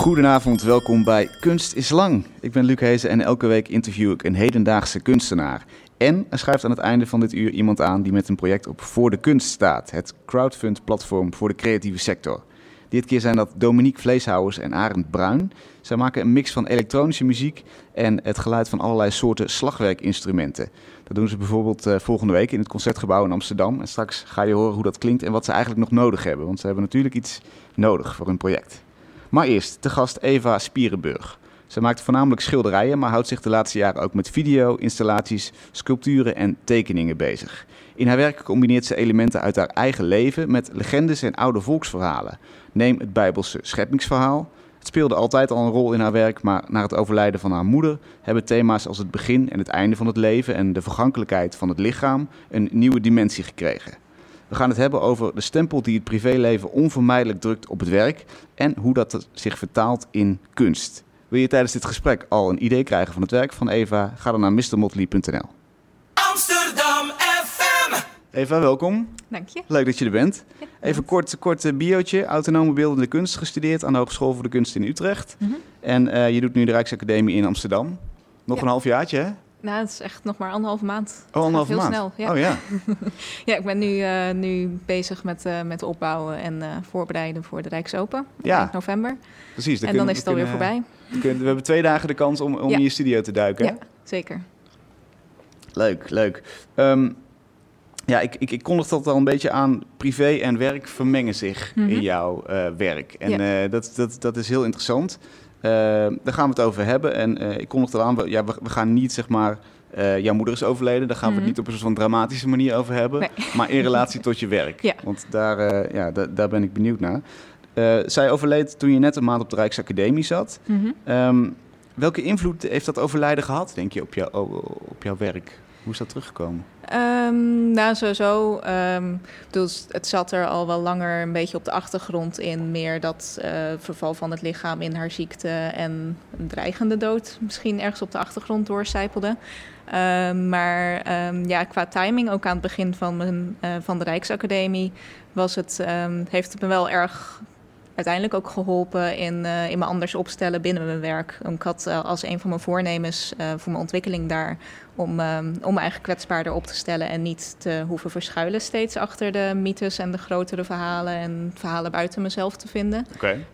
Goedenavond, welkom bij Kunst is Lang. Ik ben Luc Hezen en elke week interview ik een hedendaagse kunstenaar. En er schuift aan het einde van dit uur iemand aan die met een project op Voor de Kunst staat. Het crowdfund-platform voor de creatieve sector. Dit keer zijn dat Dominique Vleeshouwers en Arend Bruin. Zij maken een mix van elektronische muziek en het geluid van allerlei soorten slagwerkinstrumenten. Dat doen ze bijvoorbeeld uh, volgende week in het Concertgebouw in Amsterdam. En straks ga je horen hoe dat klinkt en wat ze eigenlijk nog nodig hebben. Want ze hebben natuurlijk iets nodig voor hun project. Maar eerst de gast Eva Spierenburg. Ze maakt voornamelijk schilderijen, maar houdt zich de laatste jaren ook met video, installaties, sculpturen en tekeningen bezig. In haar werk combineert ze elementen uit haar eigen leven met legendes en oude volksverhalen. Neem het Bijbelse scheppingsverhaal. Het speelde altijd al een rol in haar werk, maar na het overlijden van haar moeder hebben thema's als het begin en het einde van het leven en de vergankelijkheid van het lichaam een nieuwe dimensie gekregen. We gaan het hebben over de stempel die het privéleven onvermijdelijk drukt op het werk en hoe dat zich vertaalt in kunst. Wil je tijdens dit gesprek al een idee krijgen van het werk van Eva? Ga dan naar mrmotley.nl. Amsterdam FM! Eva, welkom. Dank je. Leuk dat je er bent. Even kort, kort uh, biootje. Autonome beeldende kunst gestudeerd aan de Hogeschool voor de Kunst in Utrecht. Mm -hmm. En uh, je doet nu de Rijksacademie in Amsterdam. Nog ja. een half jaartje, hè? Nou, het is echt nog maar anderhalve maand. Oh, anderhalve heel maand? snel. Ja. Oh ja. ja, ik ben nu, uh, nu bezig met, uh, met opbouwen en uh, voorbereiden voor de Rijksopen. Ja. Eind november. Precies. En dan is het alweer voorbij. We, kunnen, we hebben twee dagen de kans om, om ja. in je studio te duiken. Ja, zeker. Leuk, leuk. Um, ja, ik, ik, ik kondigde dat al een beetje aan. Privé en werk vermengen zich mm -hmm. in jouw werk. En ja. dat, dat, dat is heel interessant. Uh, daar gaan we het over hebben. En uh, ik kondigde al aan, we, ja, we, we, gaan niet zeg maar. Uh, jouw moeder is overleden, daar gaan mm -hmm. we het niet op een soort van dramatische manier over hebben. Nee. Maar in relatie tot je werk. Ja. Want daar, ja, da daar ben ik benieuwd naar. zij overleed toen je net een maand op de Rijksacademie zat. Mm -hmm. um, welke invloed heeft dat overlijden gehad, denk je, op, jou, op jouw werk? Hoe is dat teruggekomen? Um, nou, sowieso. Dus het zat er al wel langer een beetje op de achtergrond in. Meer dat uh, verval van het lichaam in haar ziekte en een dreigende dood misschien ergens op de achtergrond doorcijpelde. Um, maar ja, qua timing, ook aan het begin van, mijn, uh, van de Rijksacademie, was het, heeft het me wel erg uiteindelijk ook geholpen in, uh, in me anders opstellen binnen mijn werk. Ik had als een van mijn voornemens voor mijn ontwikkeling daar om, om me eigen kwetsbaarder op te stellen en niet te hoeven verschuilen steeds achter de mythes en de grotere verhalen en verhalen buiten mezelf te vinden. Okay.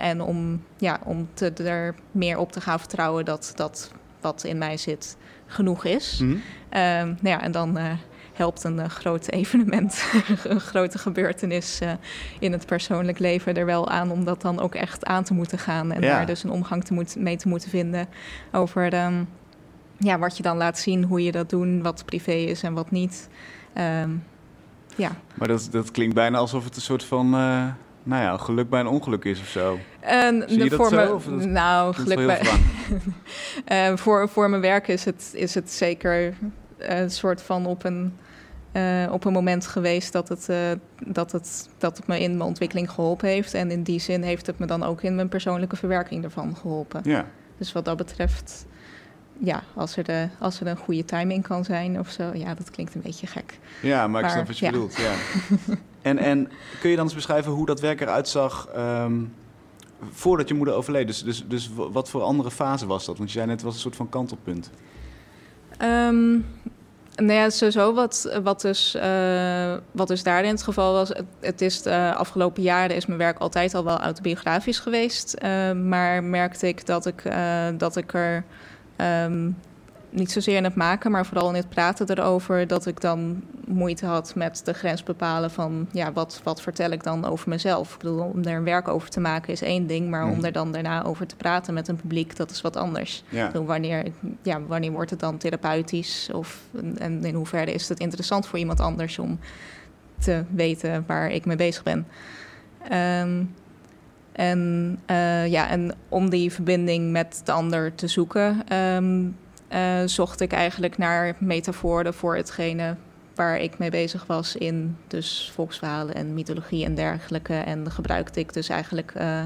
en om, ja, om te, er meer op te gaan vertrouwen dat dat wat in mij zit genoeg is. Mm -hmm. nou ja, en dan helpt een uh, groot evenement, een grote gebeurtenis in het persoonlijk leven er wel aan om dat dan ook echt aan te moeten gaan en ja. daar dus een omgang te moet, mee te moeten vinden over um, ja, wat je dan laat zien, hoe je dat doet, wat privé is en wat niet. Um, ja. Maar dat, dat klinkt bijna alsof het een soort van. Uh, nou ja, geluk bij een ongeluk is of zo. En Zie je voor dat me, zo? Of dat, nou, geluk bij. uh, voor, voor mijn werk is het, is het zeker een soort van op een, uh, op een moment geweest dat het, uh, dat, het, dat het me in mijn ontwikkeling geholpen heeft. En in die zin heeft het me dan ook in mijn persoonlijke verwerking ervan geholpen. Ja. Dus wat dat betreft, ja, als er, de, als er een goede timing kan zijn of zo, ja, dat klinkt een beetje gek. Ja, maar ik snap wat je ja. bedoelt. Ja. en, en kun je dan eens beschrijven hoe dat werk eruit zag um, voordat je moeder overleed? Dus, dus, dus wat voor andere fase was dat? Want je zei net, het was een soort van kantelpunt. Um, nou ja, sowieso wat, wat, dus, uh, wat dus daarin het geval was. Het, het is de afgelopen jaren is mijn werk altijd al wel autobiografisch geweest. Uh, maar merkte ik dat ik, uh, dat ik er um, niet zozeer in het maken, maar vooral in het praten erover, dat ik dan moeite had met de grens bepalen van ja, wat, wat vertel ik dan over mezelf. Ik bedoel, om er een werk over te maken is één ding, maar om er dan daarna over te praten met een publiek, dat is wat anders. Ja. Bedoel, wanneer, ja, wanneer wordt het dan therapeutisch? Of, en in hoeverre is het interessant voor iemand anders om te weten waar ik mee bezig ben? Um, en, uh, ja, en om die verbinding met de ander te zoeken, um, uh, zocht ik eigenlijk naar metaforen voor hetgene waar ik mee bezig was in dus volksverhalen en mythologie en dergelijke. En gebruikte ik dus eigenlijk uh,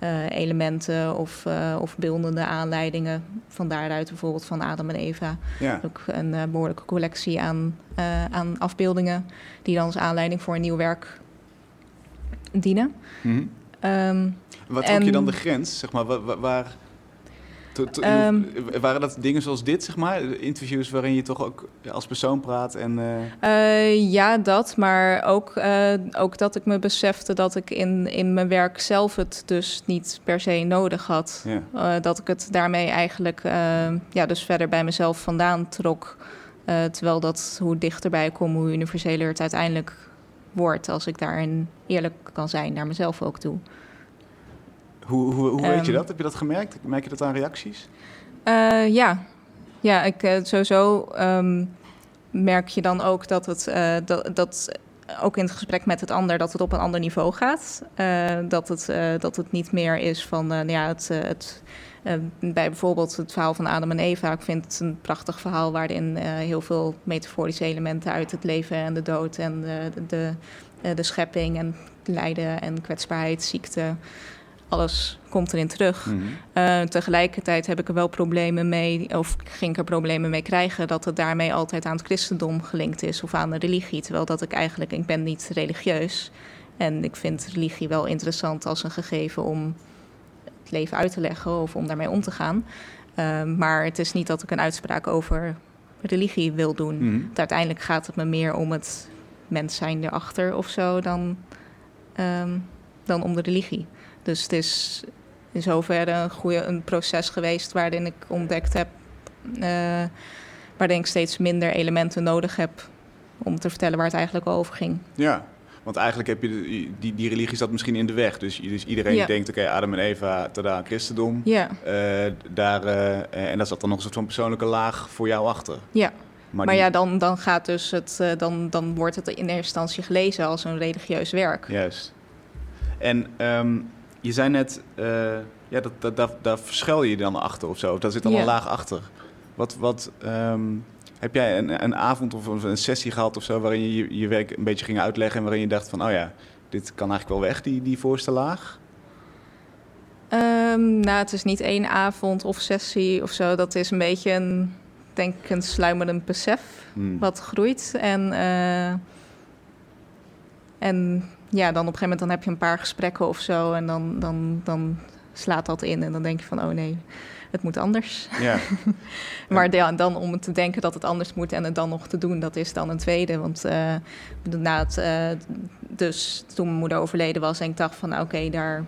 uh, elementen of, of beeldende aanleidingen. Van daaruit bijvoorbeeld van Adam en Eva. Ja. Ook een behoorlijke collectie aan, aan afbeeldingen die dan als aanleiding voor een nieuw werk dienen. Mm -hmm. Ehm, Wat trok je dan de grens? Zeg maar, wa- wa- waar, to- to- Ehm. waren dat dingen zoals dit, zeg maar? Interviews waarin je toch ook als persoon praat en... eh, Eh, ja, dat. Maar ook, eh, ook dat ik me besefte dat ik in, in mijn werk zelf het dus niet per se nodig had. dat ik het daarmee eigenlijk ja, dus verder bij mezelf vandaan trok. Terwijl dat hoe dichterbij ik kom, hoe universeler het uiteindelijk wordt. Als ik daarin eerlijk kan zijn naar mezelf ook toe. Hoe, hoe, hoe weet je Ehm. dat? Heb je dat gemerkt? Merk je dat aan reacties? Eh, ja. ja, ik eh, sowieso ehm, merk je dan ook dat het eh, dat, dat ook in het gesprek met het ander dat het op een ander niveau gaat. Dat, het, dat het niet meer is van nou ja, het, het bij bijvoorbeeld het verhaal van Adam en Eva. Ik vind het een prachtig verhaal waarin eh, heel veel metaforische elementen uit het leven en de dood en de, de, de, de schepping en lijden en kwetsbaarheid, ziekte. Alles komt erin terug. Mhm. Uh, tegelijkertijd heb ik er wel problemen mee, of ging ik er problemen mee krijgen, dat het daarmee altijd aan het christendom gelinkt is of aan de religie. Terwijl dat ik eigenlijk, ik ben niet religieus. En ik vind religie wel interessant als een gegeven om het leven uit te leggen of om daarmee om te gaan. Uh, maar het is niet dat ik een uitspraak over religie wil doen. Mhm. Uiteindelijk gaat het me meer om het mens zijn erachter of zo dan, um, dan om de religie. Dus het is in zoverre een, goede, een proces geweest waarin ik ontdekt heb, uh, waarin ik steeds minder elementen nodig heb om te vertellen waar het eigenlijk over ging. Ja, want eigenlijk heb je de, die, die religie zat misschien in de weg. Dus, dus iedereen Ja. denkt, oké, Adam en Eva, tada, christendom. Ja, Eh, daar, eh, en daar zat dan nog een soort van persoonlijke laag voor jou achter. ja. Maar, Maar die- ja, dan, dan gaat dus het, uh, dan, dan wordt het in eerste instantie gelezen als een religieus werk. Juist. En ehm, je zei net, eh, ja, dat, dat, daar, daar verschuil je dan achter of zo. Of daar zit dan Ja. een laag achter. Wat, wat ehm, heb jij een, een avond of een, sessie gehad of zo... waarin je, je je werk een beetje ging uitleggen... en waarin je dacht van, oh ja, dit kan eigenlijk wel weg, die, die voorste laag? Um, nou, het is niet één avond of sessie of zo. Dat is een beetje een, denk ik, een sluimerend besef Hmm. wat groeit. En, uh, en ja, dan op een gegeven moment dan heb je een paar gesprekken of zo. En dan, dan, dan slaat dat in. En dan denk je van, oh nee, het moet anders. Ja. maar ja, dan om te denken dat het anders moet en het dan nog te doen, dat is dan een tweede. Want uh, na het, uh, dus toen mijn moeder overleden was en ik dacht van, oké, okay, daar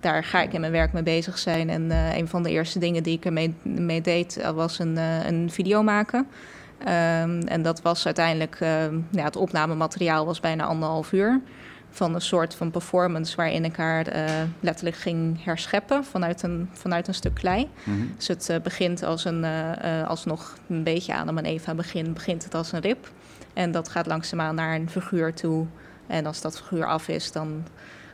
daar ga ik in mijn werk mee bezig zijn. En uh, een van de eerste dingen die ik ermee mee deed, was een, een video maken. Um, en dat was uiteindelijk, ja, het opnamemateriaal was bijna anderhalf uur. Van een soort van performance waarin ik haar letterlijk ging herscheppen vanuit een, vanuit een stuk klei. Mm-hmm. Dus het begint als een, als nog een beetje aan en Eva begint, begint het als een rib. En dat gaat langzaamaan naar een figuur toe. En als dat figuur af is, dan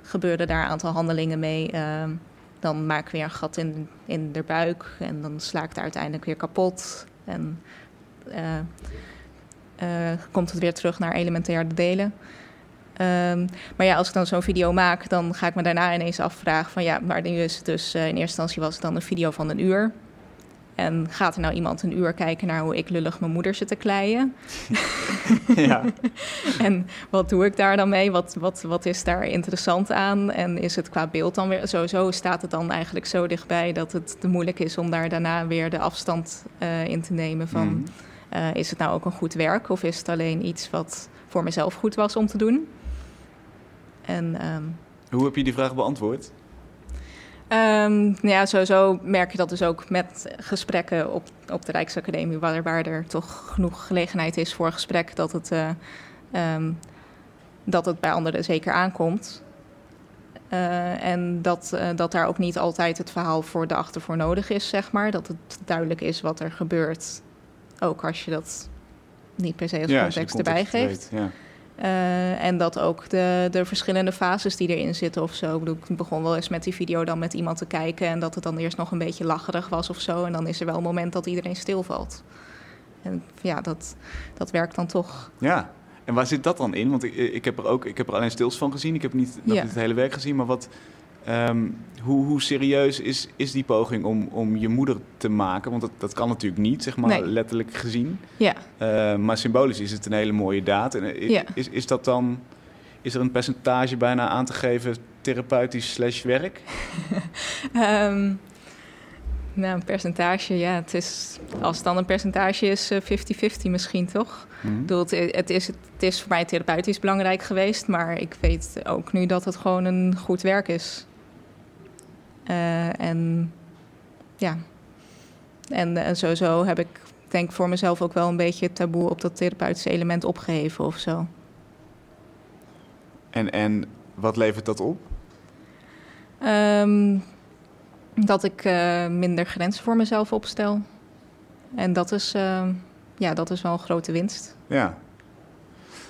gebeuren daar een aantal handelingen mee. Uh, dan maak ik weer een gat in, in de buik en dan sla ik het uiteindelijk weer kapot. En komt het weer terug naar elementaire delen. Um, maar ja, als ik dan zo'n video maak, dan ga ik me daarna ineens afvragen van ja, maar nu is het dus uh, in eerste instantie was het dan een video van een uur. En gaat er nou iemand een uur kijken naar hoe ik lullig mijn moeder zit te kleien? ja. en wat doe ik daar dan mee? Wat, wat, wat is daar interessant aan? En is het qua beeld dan weer... Sowieso staat het dan eigenlijk zo dichtbij dat het te moeilijk is... om daar daarna weer de afstand uh, in te nemen van... Mhm. Uh, is het nou ook een goed werk? Of is het alleen iets wat voor mezelf goed was om te doen? En... Um, Hoe heb je die vraag beantwoord? Um, nou ja, sowieso merk je dat dus ook met gesprekken op, op de Rijksacademie, waar, waar er toch genoeg gelegenheid is voor gesprek, dat het, uh, um, dat het bij anderen zeker aankomt. Uh, en dat, uh, dat daar ook niet altijd het verhaal voor de achtervoor nodig is, zeg maar. Dat het duidelijk is wat er gebeurt, ook als je dat niet per se als ja, context, erbij geeft. Weet, ja. Uh, en dat ook de, de verschillende fases die erin zitten of zo. Ik, bedoel, ik begon wel eens met die video dan met iemand te kijken... en dat het dan eerst nog een beetje lacherig was of zo. En dan is er wel een moment dat iedereen stilvalt. En ja, dat, dat werkt dan toch. Ja, en waar zit dat dan in? Want ik, ik, heb, er ook, ik heb er alleen stils van gezien. Ik heb niet, Ja. niet het hele werk gezien. Maar wat, um, hoe, hoe serieus is, is die poging om, om je moeder te maken? Want dat, dat kan natuurlijk niet, zeg maar, Nee. letterlijk gezien. Ja, Uh, maar symbolisch is het een hele mooie daad. En, uh, Ja. is, is dat dan... Is er een percentage bijna aan te geven therapeutisch slash werk? Ehm, nou, een percentage, ja. Het is, als het dan een percentage is, eh, 50-50 misschien, toch? Ik bedoel, het, het, is, het is voor mij therapeutisch belangrijk geweest, maar ik weet ook nu dat het gewoon een goed werk is. Eh, en ja, en, en sowieso heb ik denk voor mezelf ook wel een beetje het taboe op dat therapeutische element opgeheven of zo. En, en wat levert dat op? Ehm, dat ik eh, minder grenzen voor mezelf opstel. En dat is, eh, ja, dat is wel een grote winst. Ja.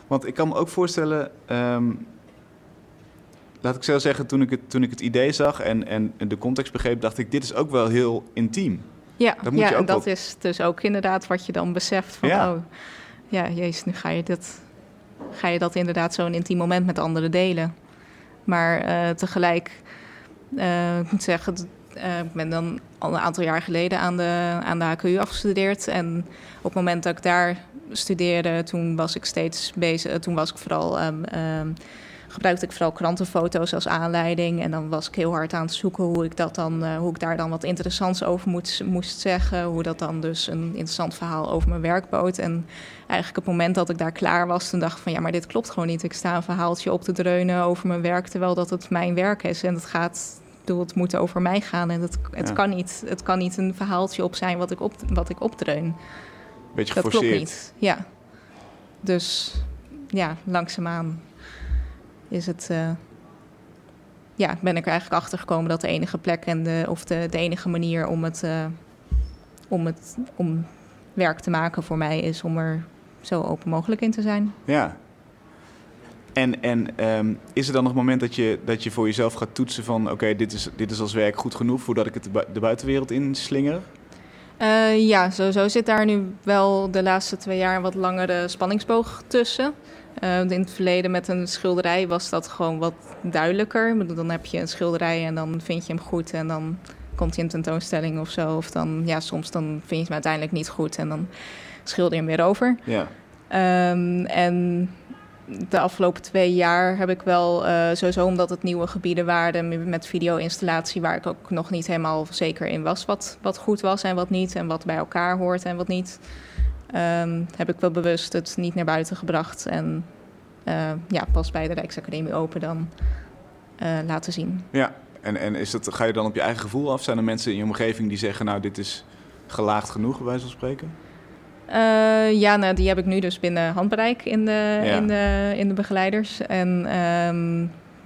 Want ik kan me ook voorstellen, ehm, laat ik zo zeggen, toen ik het, toen ik het idee zag en, en de context begreep, dacht ik, dit is ook wel heel intiem. Ja, Dat moet ja je ook en dat is dus ook inderdaad wat je dan beseft van, Ja. oh, ja, jezus, nu ga je, dit, ga je dat inderdaad zo'n intiem moment met anderen delen. Maar eh, tegelijk, eh, ik moet zeggen, eh, ik ben dan al een aantal jaar geleden aan de, aan de HKU afgestudeerd. En op het moment dat ik daar studeerde, toen was ik steeds bezig, toen was ik vooral... ehm, ehm, gebruikte ik vooral krantenfoto's als aanleiding. En dan was ik heel hard aan het zoeken hoe ik, dat dan, eh, hoe ik daar dan wat interessants over moet, moest zeggen. Hoe dat dan dus een interessant verhaal over mijn werk bood. En eigenlijk het moment dat ik daar klaar was, toen dacht ik van ja, maar dit klopt gewoon niet. Ik sta een verhaaltje op te dreunen over mijn werk, terwijl dat het mijn werk is. En het gaat, bedoel, het moet over mij gaan. En het, het, Ja. kan, niet, het kan niet een verhaaltje op zijn wat ik, op, wat ik opdreun. Beetje Dat geforceerd. klopt niet. Ja. Dus ja, langzaamaan is het. eh, ja, ben ik er eigenlijk achter gekomen dat de enige plek en de, of de, de enige manier om het, eh, om het om werk te maken voor mij is om er zo open mogelijk in te zijn. Ja. En, en ehm, is er dan nog een moment dat je, dat je voor jezelf gaat toetsen van... oké, dit, is, dit is als werk goed genoeg voordat ik het de, bui- de buitenwereld inslinger? Eh, ja, sowieso zit daar nu wel de laatste twee jaar een wat langere spanningsboog tussen. Eh, in het verleden met een schilderij was dat gewoon wat duidelijker. Dan heb je een schilderij en dan vind je hem goed en dan komt hij in tentoonstelling of zo. Of dan, ja, soms dan vind je hem uiteindelijk niet goed en dan schilder je hem weer over. Ja. Ehm, en de afgelopen twee jaar heb ik wel, eh, sowieso omdat het nieuwe gebieden waren met video-installatie, waar ik ook nog niet helemaal zeker in was wat, wat goed was en wat niet, en wat bij elkaar hoort en wat niet, ehm, heb ik wel bewust het niet naar buiten gebracht en eh, ja, pas bij de Rijksacademie Open dan eh, laten zien. Ja. En, en is dat, ga je dan op je eigen gevoel af? Zijn er mensen in je omgeving die zeggen... nou, dit is gelaagd genoeg, bij wijze van spreken? Eh, ja, nou, die heb ik nu dus binnen handbereik in de, Ja. in de, in de begeleiders. En ehm,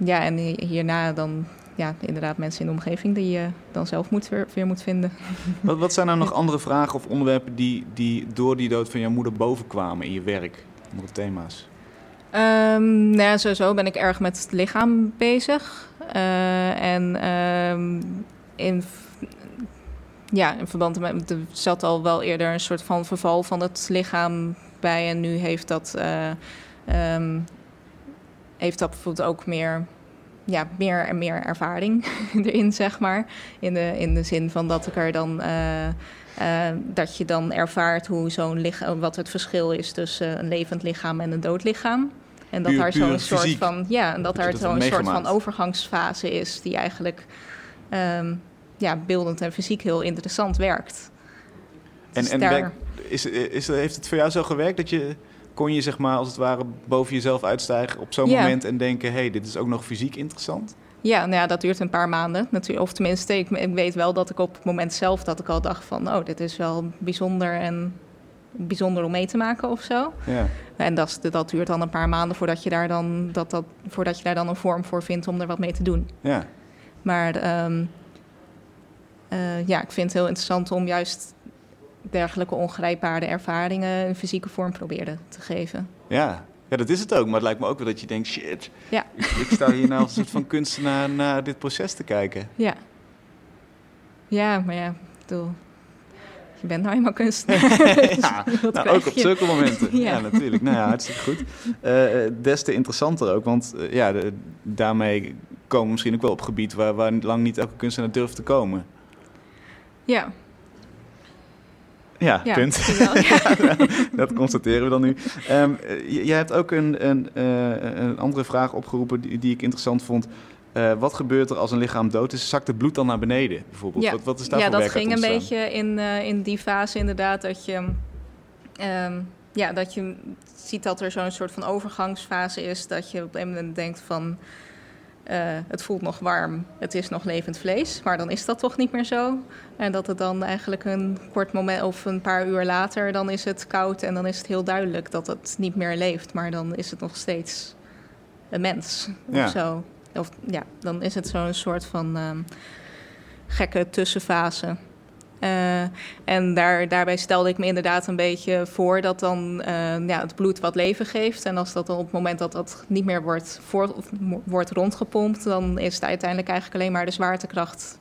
ja, en hi- hierna dan ja, inderdaad mensen in de omgeving die je dan zelf moet weer, weer moet vinden. Wat, wat zijn nou nog andere vragen of onderwerpen... Die, die door die dood van jouw moeder bovenkwamen in je werk? Andere thema's? Ehm nou ja, sowieso ben ik erg met het lichaam bezig. Eh, en ehm, in, ja, in verband met... Er zat al wel eerder een soort van verval van het lichaam bij. En nu heeft dat, eh, ehm, heeft dat bijvoorbeeld ook meer... Ja, meer en meer ervaring erin, zeg maar. In de, in de zin van dat ik er dan... eh, eh, dat je dan ervaart hoe zo'n lichaam, wat het verschil is tussen een levend lichaam en een dood lichaam. En dat Puur- daar zo'n soort van ja, en dat Dat daar zo'n soort van overgangsfase is die eigenlijk ehm, ja, beeldend en fysiek heel interessant werkt. En, Dus en daar- is, is, heeft het voor jou zo gewerkt dat je... kon je zeg maar als het ware boven jezelf uitstijgen op zo'n Ja. moment... en denken, hé, hey, dit is ook nog fysiek interessant? Ja, nou ja, dat duurt een paar maanden natuurlijk. Of tenminste, ik, ik weet wel dat ik op het moment zelf dat ik al dacht van, oh, dit is wel bijzonder en bijzonder om mee te maken of zo. Ja. En dat, dat duurt dan een paar maanden voordat je, daar dan, dat, dat, voordat je daar dan een vorm voor vindt om er wat mee te doen. Ja. Maar ehm, eh, ja, ik vind het heel interessant om juist dergelijke ongrijpbare ervaringen een fysieke vorm proberen te geven. Ja. ja, dat is het ook. Maar het lijkt me ook wel dat je denkt, shit, Ja. ik, ik sta hier nou als een soort van kunstenaar naar dit proces te kijken. Ja. Ja, maar ja, ik bedoel, je bent nou eenmaal kunstenaar. ja, Dus wat nou, ook op zulke momenten. ja. Ja. natuurlijk. Nou ja, hartstikke goed. Eh, des te interessanter ook, want ja, de- daarmee komen we misschien ook wel op gebied waar, waar lang niet elke kunstenaar durft te komen. Ja, Ja, ja punt. wel, ja. Dat constateren we dan nu. Ehm, eh, jij hebt ook een, een, eh, een andere vraag opgeroepen die, die ik interessant vond. Uh, wat gebeurt er als een lichaam dood is? Zakt het bloed dan naar beneden bijvoorbeeld? Ja, wat, wat is daar ja dat ging een beetje in, uh, in die fase inderdaad dat je, um, ja, dat je ziet dat er zo'n soort van overgangsfase is. Dat je op een moment denkt van het voelt nog warm, het is nog levend vlees. Maar dan is dat toch niet meer zo. En dat het dan eigenlijk een kort moment of een paar uur later, dan is het koud en dan is het heel duidelijk dat het niet meer leeft. Maar dan is het nog steeds een mens Ja. of zo. Of ja, dan is het zo'n soort van um, gekke tussenfase. Uh, en daar, daarbij stelde ik me inderdaad een beetje voor dat dan uh, ja, het bloed wat leven geeft. En als dat dan op het moment dat dat niet meer wordt, voor, wordt rondgepompt, dan is het uiteindelijk eigenlijk alleen maar de zwaartekracht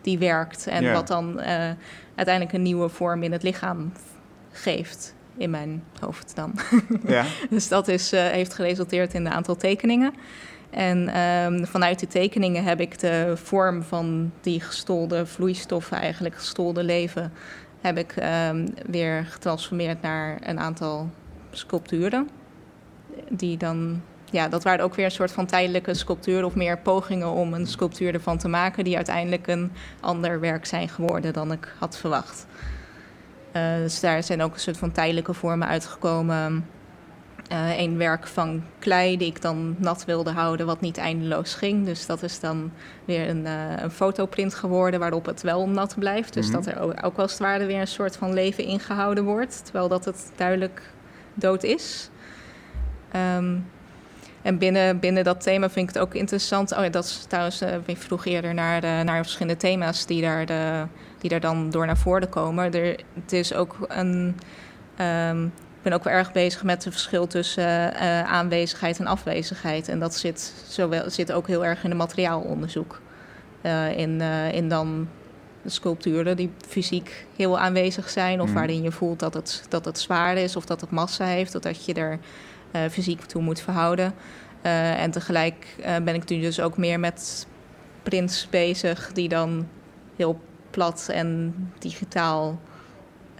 die werkt. En Ja. wat dan uh, uiteindelijk een nieuwe vorm in het lichaam geeft. In mijn hoofd dan. Ja. Dus dat is, heeft geresulteerd in een aantal tekeningen. En um, vanuit die tekeningen heb ik de vorm van die gestolde vloeistoffen, eigenlijk gestolde leven, heb ik um, weer getransformeerd naar een aantal sculpturen. Die dan, ja, dat waren ook weer een soort van tijdelijke sculpturen of meer pogingen om een sculptuur ervan te maken, die uiteindelijk een ander werk zijn geworden dan ik had verwacht. Uh, dus daar zijn ook een soort van tijdelijke vormen uitgekomen. Uh, een werk van klei die ik dan nat wilde houden, wat niet eindeloos ging. Dus dat is dan weer een, uh, een fotoprint geworden waarop het wel nat blijft. Dus Mhm. dat er ook, ook als het ware weer een soort van leven ingehouden wordt, terwijl dat het duidelijk dood is. Um, en binnen, binnen dat thema vind ik het ook interessant. Oh ja, dat is trouwens, uh, ik vroeg eerder naar, de, naar verschillende thema's die daar, de, die daar dan door naar voren komen. Er, het is ook een. Um, ik ben ook wel erg bezig met het verschil tussen uh, aanwezigheid en afwezigheid. En dat zit, zowel, zit ook heel erg in het materiaalonderzoek. Uh, in, uh, in dan de sculpturen die fysiek heel aanwezig zijn... of Mhm. waarin je voelt dat het, dat het zwaar is of dat het massa heeft... of dat je er fysiek toe moet verhouden. En tegelijk ben ik nu dus ook meer met prints bezig... die dan heel plat en digitaal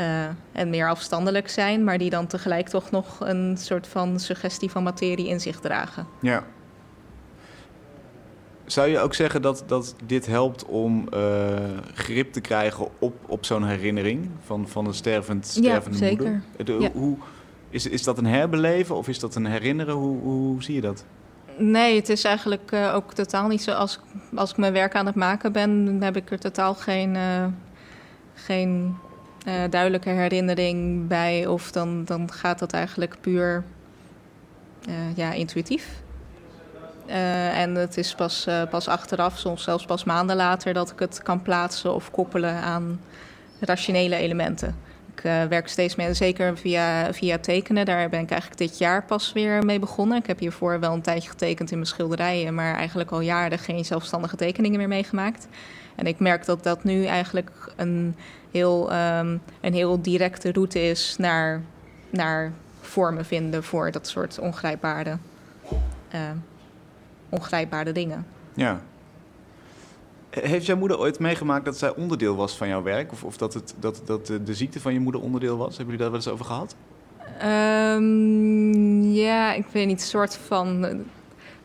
uh, en meer afstandelijk zijn, maar die dan tegelijk toch nog een soort van suggestie van materie in zich dragen. Ja. Zou je ook zeggen dat, dat dit helpt om uh, grip te krijgen op, op zo'n herinnering van, van een stervend, stervende ja, zeker. moeder? De, ja. hoe, is, is dat een herbeleven of is dat een herinneren? Hoe, hoe zie je dat? Nee, het is eigenlijk uh, ook totaal niet zo. Als, als ik mijn werk aan het maken ben, dan heb ik er totaal geen, geen uh, duidelijke herinnering bij. Of dan, dan gaat dat eigenlijk puur uh, ja, intuïtief. Uh, en het is pas, pas achteraf, soms zelfs pas maanden later, dat ik het kan plaatsen of koppelen aan rationele elementen. Ik werk steeds meer, zeker via, via tekenen. Daar ben ik eigenlijk dit jaar pas weer mee begonnen. Ik heb hiervoor wel een tijdje getekend in mijn schilderijen, maar eigenlijk al jaren geen zelfstandige tekeningen meer meegemaakt. En ik merk dat dat nu eigenlijk een heel, um, een heel directe route is naar, naar vormen vinden voor dat soort ongrijpbare, uh, ongrijpbare dingen. Ja. Heeft jouw moeder ooit meegemaakt dat zij onderdeel was van jouw werk? Of, of dat, het, dat, dat de, ziekte van je moeder onderdeel was? Hebben jullie daar wel eens over gehad? Um, ja, ik weet niet, soort van.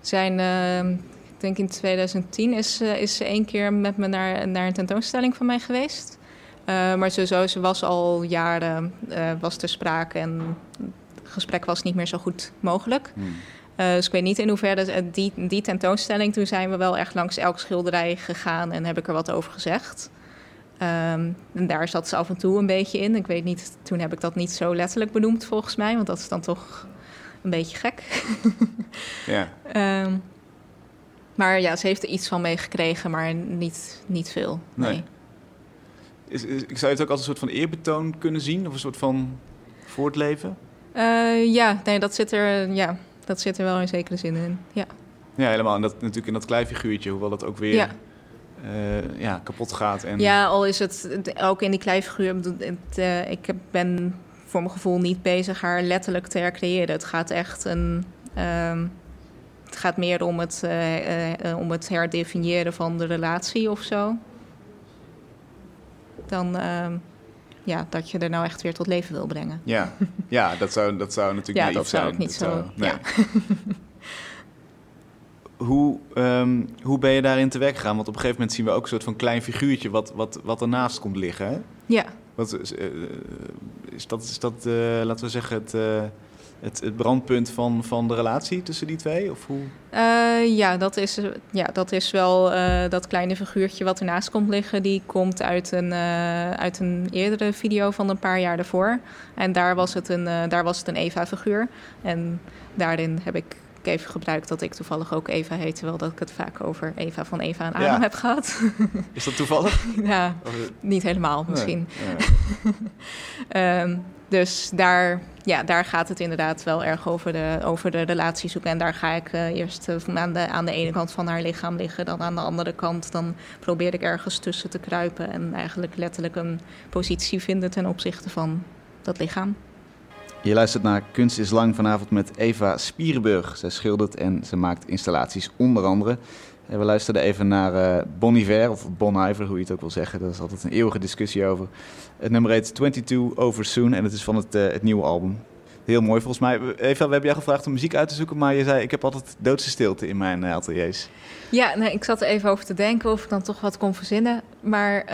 Zijn, uh, ik denk in 2010 is, uh, is ze één keer met me naar, naar een tentoonstelling van mij geweest. Uh, maar sowieso, ze was al jaren uh, was ter sprake en het gesprek was niet meer zo goed mogelijk. Hmm. Uh, dus ik weet niet in hoeverre die, die tentoonstelling, toen zijn we wel echt langs elk schilderij gegaan en heb ik er wat over gezegd. Um, en daar zat ze af en toe een beetje in. Ik weet niet, toen heb ik dat niet zo letterlijk benoemd volgens mij, want dat is dan toch een beetje gek. ja. Um, maar ja, ze heeft er iets van meegekregen, maar niet, niet veel. Nee. nee. Is, is, zou je het ook als een soort van eerbetoon kunnen zien? Of een soort van voortleven? Uh, ja, nee, dat zit er, ja, dat zit er wel in zekere zin in. Ja, ja helemaal. En dat natuurlijk in dat kleifiguurtje, hoewel dat ook weer ja. uh, ja, kapot gaat. En... Ja, al is het ook in die kleifiguur. Het, uh, ik ben voor mijn gevoel niet bezig haar letterlijk te hercreëren. Het gaat echt een. Um, het gaat meer om het, om het herdefiniëren van de relatie of zo. Dan um, ja, dat je er nou echt weer tot leven wil brengen. Ja, ja dat, zou, dat zou natuurlijk ja, naïef dat zou zijn. ook niet dat zo. Zou, nee. ja. hoe, ehm, hoe ben je daarin te werk gegaan? Want op een gegeven moment zien we ook een soort van klein figuurtje wat, wat, wat ernaast komt liggen. Hè? Ja. Wat, is, eh, is dat, is dat uh, laten we zeggen, het, uh, het, het, brandpunt van, van de relatie tussen die twee? Of hoe? ja, dat is, ja, dat is wel dat kleine figuurtje wat ernaast komt liggen. Die komt uit een, uit een eerdere video van een paar jaar daarvoor. En daar was het een, daar was het een Eva-figuur. En daarin heb ik even gebruikt dat ik toevallig ook Eva heet, terwijl dat ik het vaak over Eva van Eva en Adam heb gehad. Is dat toevallig? ja, niet helemaal misschien. um, dus daar, ja, daar gaat het inderdaad wel erg over de, over de relatie zoeken. En daar ga ik uh, eerst uh, aan, de, aan de ene kant van haar lichaam liggen, dan aan de andere kant. Dan probeer ik ergens tussen te kruipen en eigenlijk letterlijk een positie vinden ten opzichte van dat lichaam. Je luistert naar Kunst is Lang vanavond met Eva Spierenburg. Zij schildert en ze maakt installaties onder andere. En we luisterden even naar uh, Bon of Bon Iver, hoe je het ook wil zeggen. Daar is altijd een eeuwige discussie over. Het nummer heet 22 Over Soon en het is van het, uh, het nieuwe album. Heel mooi volgens mij. Eva, we hebben jou gevraagd om muziek uit te zoeken, maar je zei ik heb altijd doodse stilte in mijn ateliers. Ja, nee, ik zat er even over te denken of ik dan toch wat kon verzinnen. Maar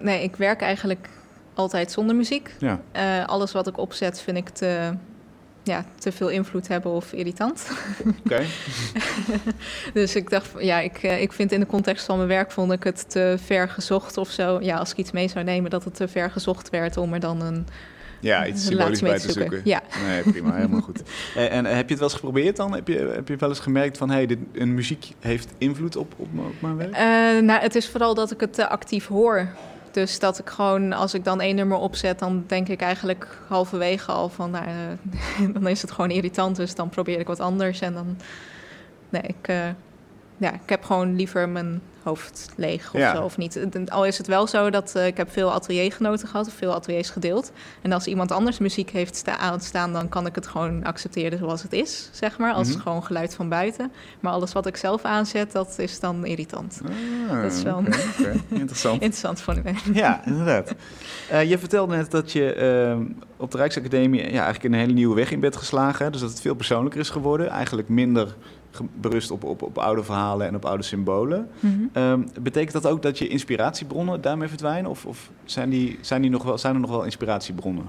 nee, ik werk eigenlijk altijd zonder muziek. Ja. Uh, alles wat ik opzet vind ik te, ja, te veel invloed hebben of irritant. Oké. dus ik dacht, ja, ik, eh, ik vind in de context van mijn werk vond ik het te ver gezocht of zo. Ja, als ik iets mee zou nemen, dat het te ver gezocht werd om er dan een ja, iets symbolisch bij te zoeken. Ja. Nee, prima, helemaal goed. En, en, heb je het wel eens geprobeerd dan? Heb je, heb je wel eens gemerkt van, hé, hey, dit, een muziek heeft invloed op, op, op mijn werk? Uh, nou, het is vooral dat ik het te actief hoor. Dus dat ik gewoon, als ik dan één nummer opzet, dan denk ik eigenlijk halverwege al van, nou, uh, dan is het gewoon irritant. Dus dan probeer ik wat anders. En dan, nee, ik, uh, ja, ik heb gewoon liever mijn hoofd leeg of zo, of niet. Al is het wel zo dat uh, ik heb veel ateliergenoten gehad, of veel ateliers gedeeld. En als iemand anders muziek heeft sta aanstaan, dan kan ik het gewoon accepteren zoals het is, zeg maar. Als mm gewoon geluid van buiten. Maar alles wat ik zelf aanzet, dat is dan irritant. Ah, dat is wel okay, okay. interessant. interessant van u. Ja, inderdaad. Uh, je vertelde net dat je uh, op de Rijksacademie ja, eigenlijk een hele nieuwe weg in bent geslagen. Dus dat het veel persoonlijker is geworden. Eigenlijk minder berust op, op, op oude verhalen en op oude symbolen. Mm -hmm. betekent dat ook dat je inspiratiebronnen daarmee verdwijnen? Of, of zijn, die, zijn, die nog wel, zijn er nog wel inspiratiebronnen?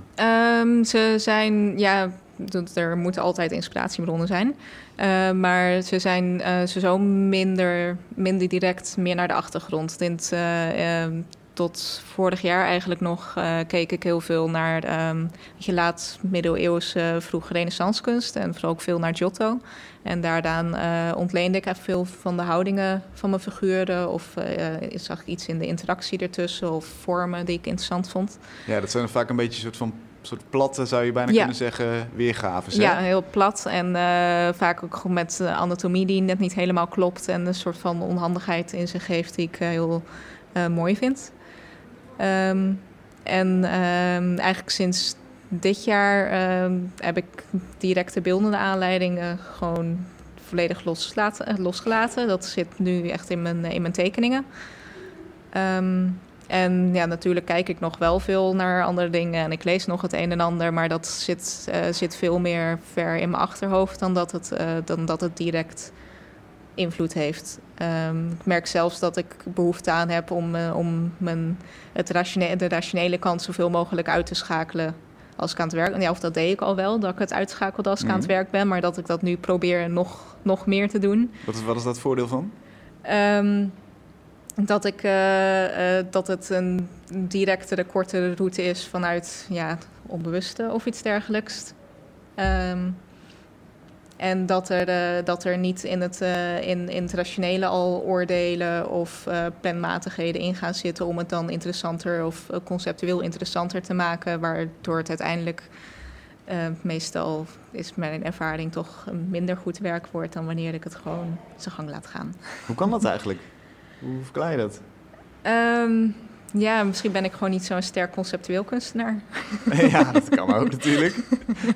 Um, ze zijn, ja, er moeten altijd inspiratiebronnen zijn. Uh, maar ze zijn uh, zo minder, minder direct meer naar de achtergrond. Dit, uh, tot vorig jaar eigenlijk nog uh, keek ik heel veel naar um, je laat middeleeuwse vroege renaissancekunst en vooral ook veel naar Giotto. En daaraan uh, ontleende ik veel van de houdingen van mijn figuren of uh, zag ik iets in de interactie ertussen of vormen die ik interessant vond. Ja, dat zijn vaak een beetje een soort van soort platte, zou je bijna kunnen zeggen, weergaven. Ja, heel plat en vaak ook met anatomie die net niet helemaal klopt en een soort van onhandigheid in zich geeft die ik heel mooi vind. Um, en um, eigenlijk sinds dit jaar um, heb ik directe beeldende aanleidingen gewoon volledig losgelaten, eh, losgelaten. Dat zit nu echt in mijn, in mijn tekeningen. en ja, natuurlijk kijk ik nog wel veel naar andere dingen en ik lees nog het een en ander, maar dat zit, uh, zit veel meer ver in mijn achterhoofd dan dat het, uh, dan dat het direct invloed heeft. Um, ik merk zelfs dat ik behoefte aan heb om, uh, om mijn, het ratione de rationele kant zoveel mogelijk uit te schakelen als ik aan het werk ben. Ja, of dat deed ik al wel, dat ik het uitschakelde als ik aan het mhm. werk ben, maar dat ik dat nu probeer nog, nog meer te doen. Wat is, wat is dat voordeel van? Um, dat, ik, uh, uh, dat het een directere, kortere route is vanuit ja, onbewuste of iets dergelijks. Um, en dat er, uh, dat er niet in het, uh, in, in het rationele al oordelen of uh, planmatigheden in gaan zitten om het dan interessanter of conceptueel interessanter te maken, waardoor het uiteindelijk meestal is mijn ervaring toch een minder goed werk wordt dan wanneer ik het gewoon zijn gang laat gaan. Hoe kan dat eigenlijk? Hoe verklaar je dat? Um, ja, misschien ben ik gewoon niet zo'n sterk conceptueel kunstenaar. ja, dat kan ook natuurlijk.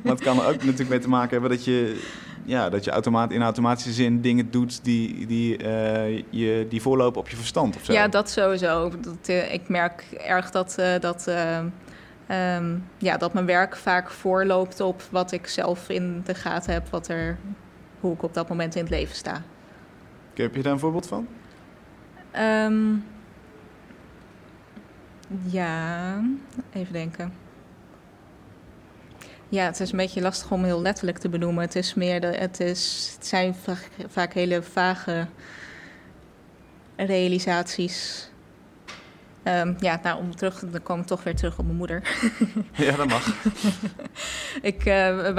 Maar het kan er ook natuurlijk mee te maken hebben dat je, ja, dat je automaat, in automatische zin dingen doet die, die, uh, je, die voorlopen op je verstand. Of zo. Ja, dat sowieso. Dat, uh, ik merk erg dat, uh, dat, um, ja, dat mijn werk vaak voorloopt op wat ik zelf in de gaten heb, wat er, hoe ik op dat moment in het leven sta. Heb je daar een voorbeeld van? Ehm, ja, even denken. Ja, het is een beetje lastig om heel letterlijk te benoemen. Het, is meer de, het, is, het zijn vaak, vaak hele vage realisaties. Ehm, ja, nou, om terug, dan kom ik toch weer terug op mijn moeder. Ja, dat mag. ik, uh,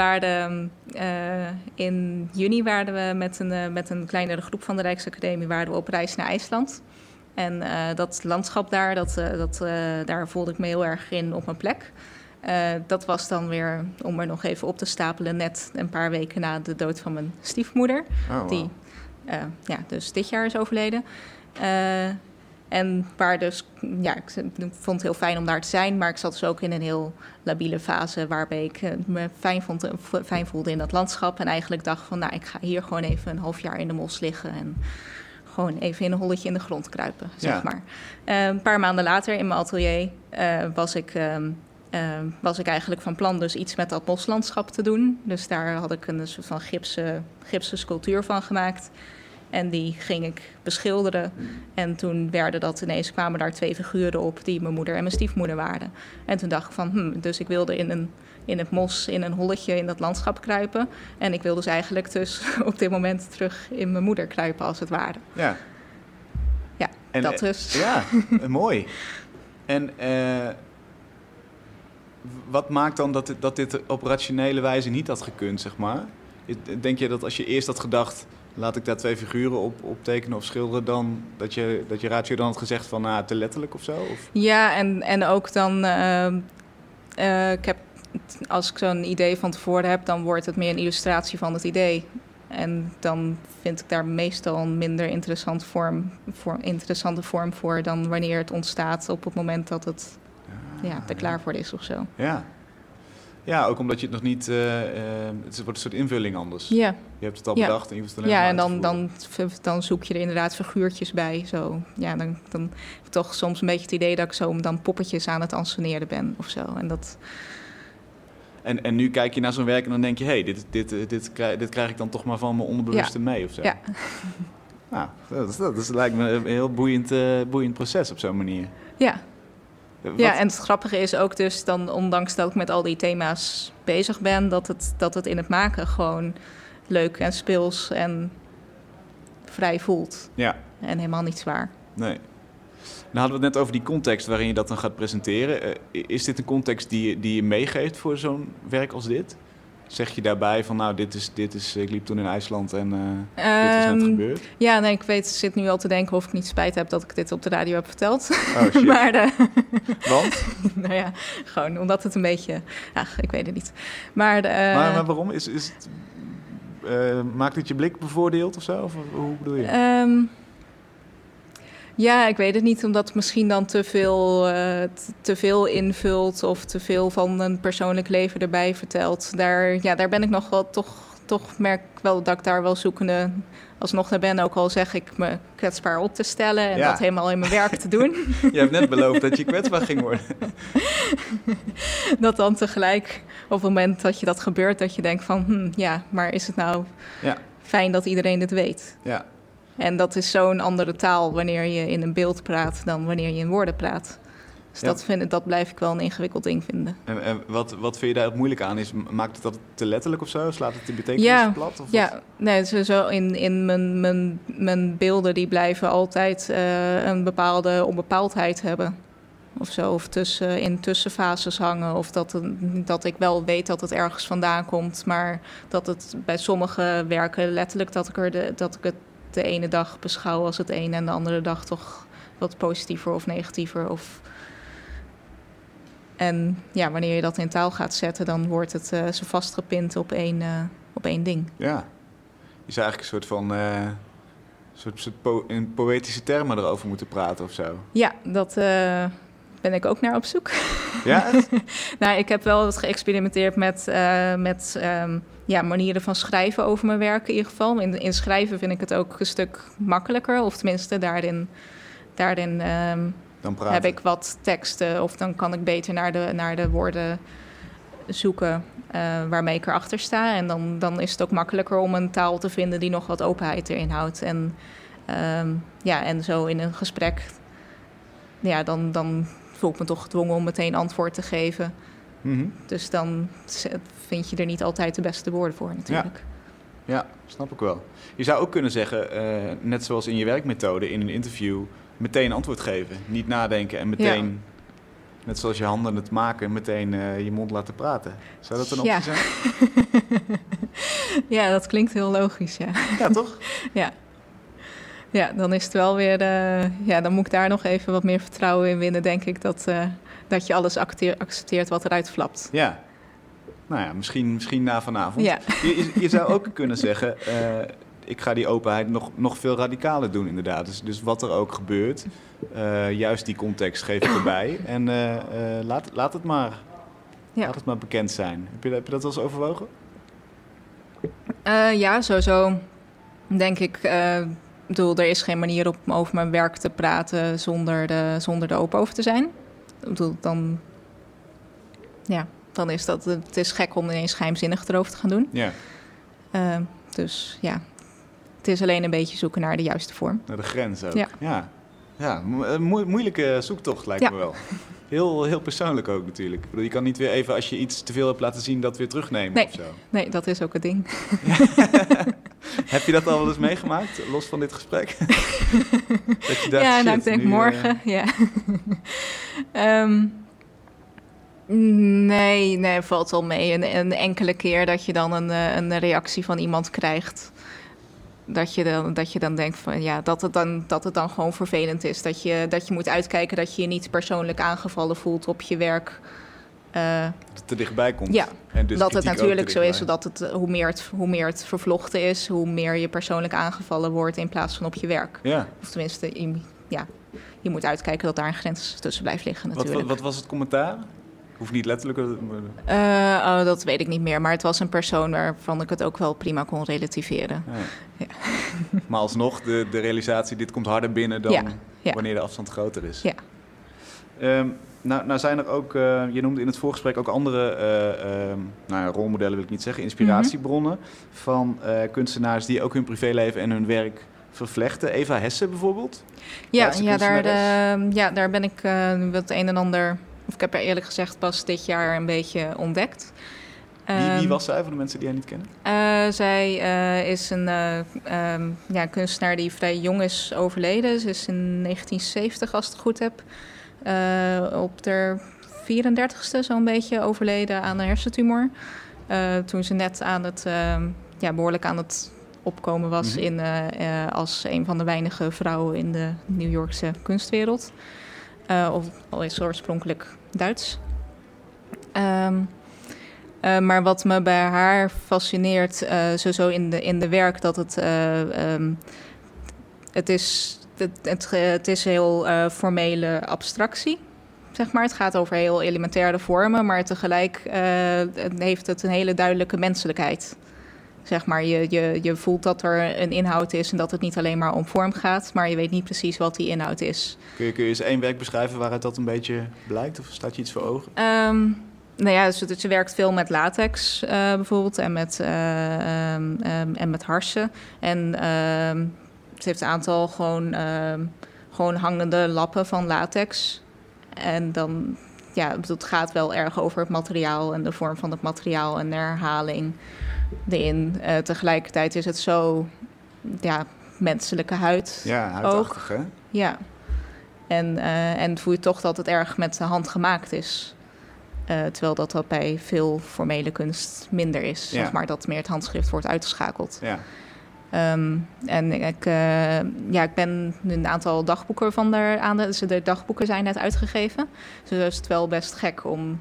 uh, in juni waren we met een, uh, met een kleinere groep van de Rijksacademie waren we op reis naar IJsland. En dat landschap daar, dat, dat, daar voelde ik me heel erg in op mijn plek. dat was dan weer, om er nog even op te stapelen, net een paar weken na de dood van mijn stiefmoeder. Oh, wow. Die ja, dus dit jaar is overleden. En waar dus, ja, ik vond het heel fijn om daar te zijn, maar ik zat dus ook in een heel labiele fase waarbij ik me fijn, vond, fijn voelde in dat landschap. En eigenlijk dacht van, nou, ik ga hier gewoon even een half jaar in de mos liggen en gewoon even in een holletje in de grond kruipen, zeg Ja. maar. Eh, een paar maanden later in mijn atelier eh, was ik... ehm, eh, was ik eigenlijk van plan dus iets met dat boslandschap te doen. Dus daar had ik een soort van gipsen, gipsen sculptuur van gemaakt. En die ging ik beschilderen. En toen werden dat ineens, kwamen daar twee figuren op die mijn moeder en mijn stiefmoeder waren. En toen dacht ik van, hm, dus ik wilde in, een, in het mos, in een holletje in dat landschap kruipen. En ik wil dus eigenlijk dus op dit moment terug in mijn moeder kruipen als het ware. Ja. Ja, En, dat eh, dus. Ja, mooi. En eh, wat maakt dan dat, dit- dat dit op rationele wijze niet had gekund, zeg maar? Denk je dat als je eerst had gedacht, laat ik daar twee figuren op, op tekenen of schilderen, dan dat je, dat je ratio dan had gezegd van, nou, te letterlijk of zo? Of? Ja, en, en ook dan, ehm, eh, ik heb, als ik zo'n idee van tevoren heb, dan wordt het meer een illustratie van het idee. En dan vind ik daar meestal een minder interessant vorm, voor, interessante vorm voor dan wanneer het ontstaat op het moment dat het ja, er klaar voor is of zo. Ja. Ja, ook omdat je het nog niet... eh, eh, het wordt een soort invulling anders. Ja, Je hebt het al Ja. bedacht en je hoeft het alleen ja en dan, dan, dan zoek je er inderdaad figuurtjes bij. Zo. Ja, dan, dan heb ik toch soms een beetje het idee dat ik zo dan poppetjes aan het anseneren ben of zo. En dat, En, en nu kijk je naar zo'n werk en dan denk je... hé, hey, dit, dit, eh, dit, krijg, dit krijg ik dan toch maar van mijn onderbewuste mee of zo. Ja. Nou, dat, is, dat is, lijkt me een heel boeiend, eh, boeiend proces op zo'n manier. ja, Wat- Ja, en het grappige is ook dus dan, ondanks dat ik met al die thema's bezig ben, dat het, dat het in het maken gewoon leuk en speels en vrij voelt. Ja, En helemaal niet zwaar. nee. Nou hadden we het net over die context waarin je dat dan gaat presenteren. Eh, is dit een context die, je- die je meegeeft voor zo'n werk als dit? Zeg je daarbij van, nou, dit is, dit is, ik liep toen in IJsland en eh, dit is net Ehm, gebeurd? ja, nee, ik weet, zit nu al te denken of ik niet spijt heb dat ik dit op de radio heb verteld. Oh shit, maar eh, want? nou ja, gewoon omdat het een beetje, ach, ik weet het niet. Maar, maar, maar waarom? Is, is het, maakt het je blik bevoordeeld of zo? Of hoe bedoel je? Ehm, ja, ik weet het niet, omdat het misschien dan te veel, eh, te veel invult of te veel van een persoonlijk leven erbij vertelt. Daar, ja, daar ben ik nog wel toch, toch merk ik wel dat ik daar wel zoekende alsnog naar ben. Ook al zeg ik me kwetsbaar op te stellen en Ja. dat helemaal in mijn werk te doen. Je hebt net beloofd dat je kwetsbaar ging worden. dat dan tegelijk op het moment dat je dat gebeurt, dat je denkt van, hm, ja, maar is het nou Ja. fijn dat iedereen dit weet? Ja, En dat is zo'n andere taal wanneer je in een beeld praat dan wanneer je in woorden praat. Dus Ja. dat, vind, dat blijf ik wel een ingewikkeld ding vinden. en, en wat, wat vind je daar moeilijk aan? Is, maakt het dat te letterlijk of zo? Slaat het de betekenis Ja, plat? Of wat? Ja, nee, zo- zo in, in mijn, mijn, mijn beelden die blijven altijd eh, een bepaalde onbepaaldheid hebben. Of zo, of tussen, in tussenfases hangen. Of dat, dat ik wel weet dat het ergens vandaan komt. Maar dat het bij sommige werken letterlijk dat ik, er de, dat ik het de ene dag beschouw als het een en de andere dag toch wat positiever of negatiever. Of... En ja, wanneer je dat in taal gaat zetten, dan wordt het eh, zo vastgepind op één, eh, op één ding. Ja. Je zou eigenlijk een soort van... eh, soort, soort po- in poëtische termen erover moeten praten of zo. Ja, dat ben ik ook naar op zoek. Ja, nou, ik heb wel wat geëxperimenteerd met, eh, met ehm, ja, manieren van schrijven over mijn werk in ieder geval. In, in schrijven vind ik het ook een stuk makkelijker. Of tenminste, daarin, daarin ehm, Dan heb ik wat teksten. Of dan kan ik beter naar de, naar de woorden zoeken eh, waarmee ik erachter sta. En dan, dan is het ook makkelijker om een taal te vinden die nog wat openheid erin houdt. En Ehm, ja, en zo in een gesprek, ja, dan, dan voel ik me toch gedwongen om meteen antwoord te geven. Mhm. Dus dan vind je er niet altijd de beste woorden voor natuurlijk. Ja, snap ik wel. Je zou ook kunnen zeggen, eh, net zoals in je werkmethode, in een interview, meteen antwoord geven. Niet nadenken en meteen, net zoals je handen het maken, meteen eh, je mond laten praten. Zou dat een optie Ja. zijn? Ja, dat klinkt heel logisch, ja. Ja, toch? Ja. Ja, dan is het wel weer. eh, ja, dan moet ik daar nog even wat meer vertrouwen in winnen, denk ik. Dat, eh, dat je alles accepteert wat eruit flapt. Ja. Nou ja, misschien, misschien na vanavond. Ja. Je, je, je zou ook kunnen zeggen, eh, ik ga die openheid nog, nog veel radicaler doen inderdaad. Dus, dus wat er ook gebeurt, juist die context geef ik erbij. En laat, laat, het maar, Ja. laat het maar bekend zijn. Heb je, heb je dat wel eens overwogen? Ja, sowieso denk ik. Eh, ik bedoel, er is geen manier om over mijn werk te praten zonder, de, zonder er open over te zijn. Ik bedoel, dan. Ja, dan is dat. Het is gek om ineens geheimzinnig erover te gaan doen. Ja, Eh, dus ja, het is alleen een beetje zoeken naar de juiste vorm. naar de grens ook. Ja. ja. Ja, mo- een moe- moeilijke zoektocht lijkt Ja. me wel. Heel, heel persoonlijk ook natuurlijk. Ik bedoel, je kan niet weer even, als je iets te veel hebt laten zien, dat weer terugnemen Nee. of zo. Nee, dat is ook het ding. Heb je dat al wel eens meegemaakt, los van dit gesprek? dat je dacht, ja, nou, shit, ik denk nu, eh, morgen. Ja. Ehm, nee, nee, valt wel mee. Een, een enkele keer dat je dan een, eh, een reactie van iemand krijgt. Dat je, dan, dat je dan denkt van ja, dat het dan, dat het dan gewoon vervelend is. Dat je, dat je moet uitkijken dat je je niet persoonlijk aangevallen voelt op je werk. Het te dichtbij komt. Ja, En dus dat het natuurlijk zo is, zodat het, eh, hoe, meer het, hoe meer het vervlochten is, hoe meer je persoonlijk aangevallen wordt in plaats van op je werk. Ja, Of tenminste, je, ja, je moet uitkijken dat daar een grens tussen blijft liggen wat, natuurlijk. wat, wat was het commentaar? Hoeft niet letterlijk. maar- Eh, oh, dat weet ik niet meer, maar het was een persoon waarvan ik het ook wel prima kon relativeren. Ja. Ja. Maar alsnog, de, de realisatie, dit komt harder binnen dan Ja, wanneer de afstand groter is. Ja. Ehm, nou, nou zijn er ook, eh, je noemde in het voorgesprek ook andere eh, ehm, nou rolmodellen, wil ik niet zeggen, inspiratiebronnen van eh, kunstenaars die ook hun privéleven en hun werk vervlechten. Eva Hesse bijvoorbeeld. Ja, ja, daar, kunstenares. eh, ja, daar ben ik eh, wat een en ander, of ik heb er eerlijk gezegd pas dit jaar een beetje ontdekt. Wie, wie Ehm, was zij voor de mensen die haar niet kennen? Eh, zij eh, is een eh, ehm, ja, kunstenaar die vrij jong is overleden. Ze is in 1970, als ik het goed heb, op de 34ste zo'n beetje overleden aan een hersentumor. Toen ze net aan het, ehm, ja, behoorlijk aan het opkomen was Mhm. in, als een van de weinige vrouwen in de New Yorkse kunstwereld. Of, al is ze oorspronkelijk Duits. Ehm, eh, maar wat me bij haar fascineert, eh sowieso in de, in de werk, dat het. eh, ehm, het, is, het, het, het is heel formele abstractie. Zeg maar. Het gaat over heel elementaire vormen, maar tegelijk heeft het een hele duidelijke menselijkheid. Zeg maar, je, je, je voelt dat er een inhoud is en dat het niet alleen maar om vorm gaat, maar je weet niet precies wat die inhoud is. Kun je, kun je eens één werk beschrijven waaruit dat een beetje blijkt? Of staat je iets voor ogen? Ehm, nou ja, je werkt veel met latex eh, bijvoorbeeld en met, eh, ehm, ehm, en met harsen. En het heeft een aantal gewoon, gewoon hangende lappen van latex. En dan, ja, het gaat wel erg over het materiaal en de vorm van het materiaal en de herhaling erin. Eh, tegelijkertijd is het zo, ja, menselijke huid. Ja, huidachtig hè? Ja. En, eh, en voel je toch dat het erg met de hand gemaakt is. Eh, terwijl dat, dat bij veel formele kunst minder is. Ja. Zeg maar dat meer het handschrift wordt uitgeschakeld. Ja. Ehm, en ik, eh, ja, ik ben nu een aantal dagboeken van daar aan de... Dus de dagboeken zijn net uitgegeven. Dus het is het wel best gek om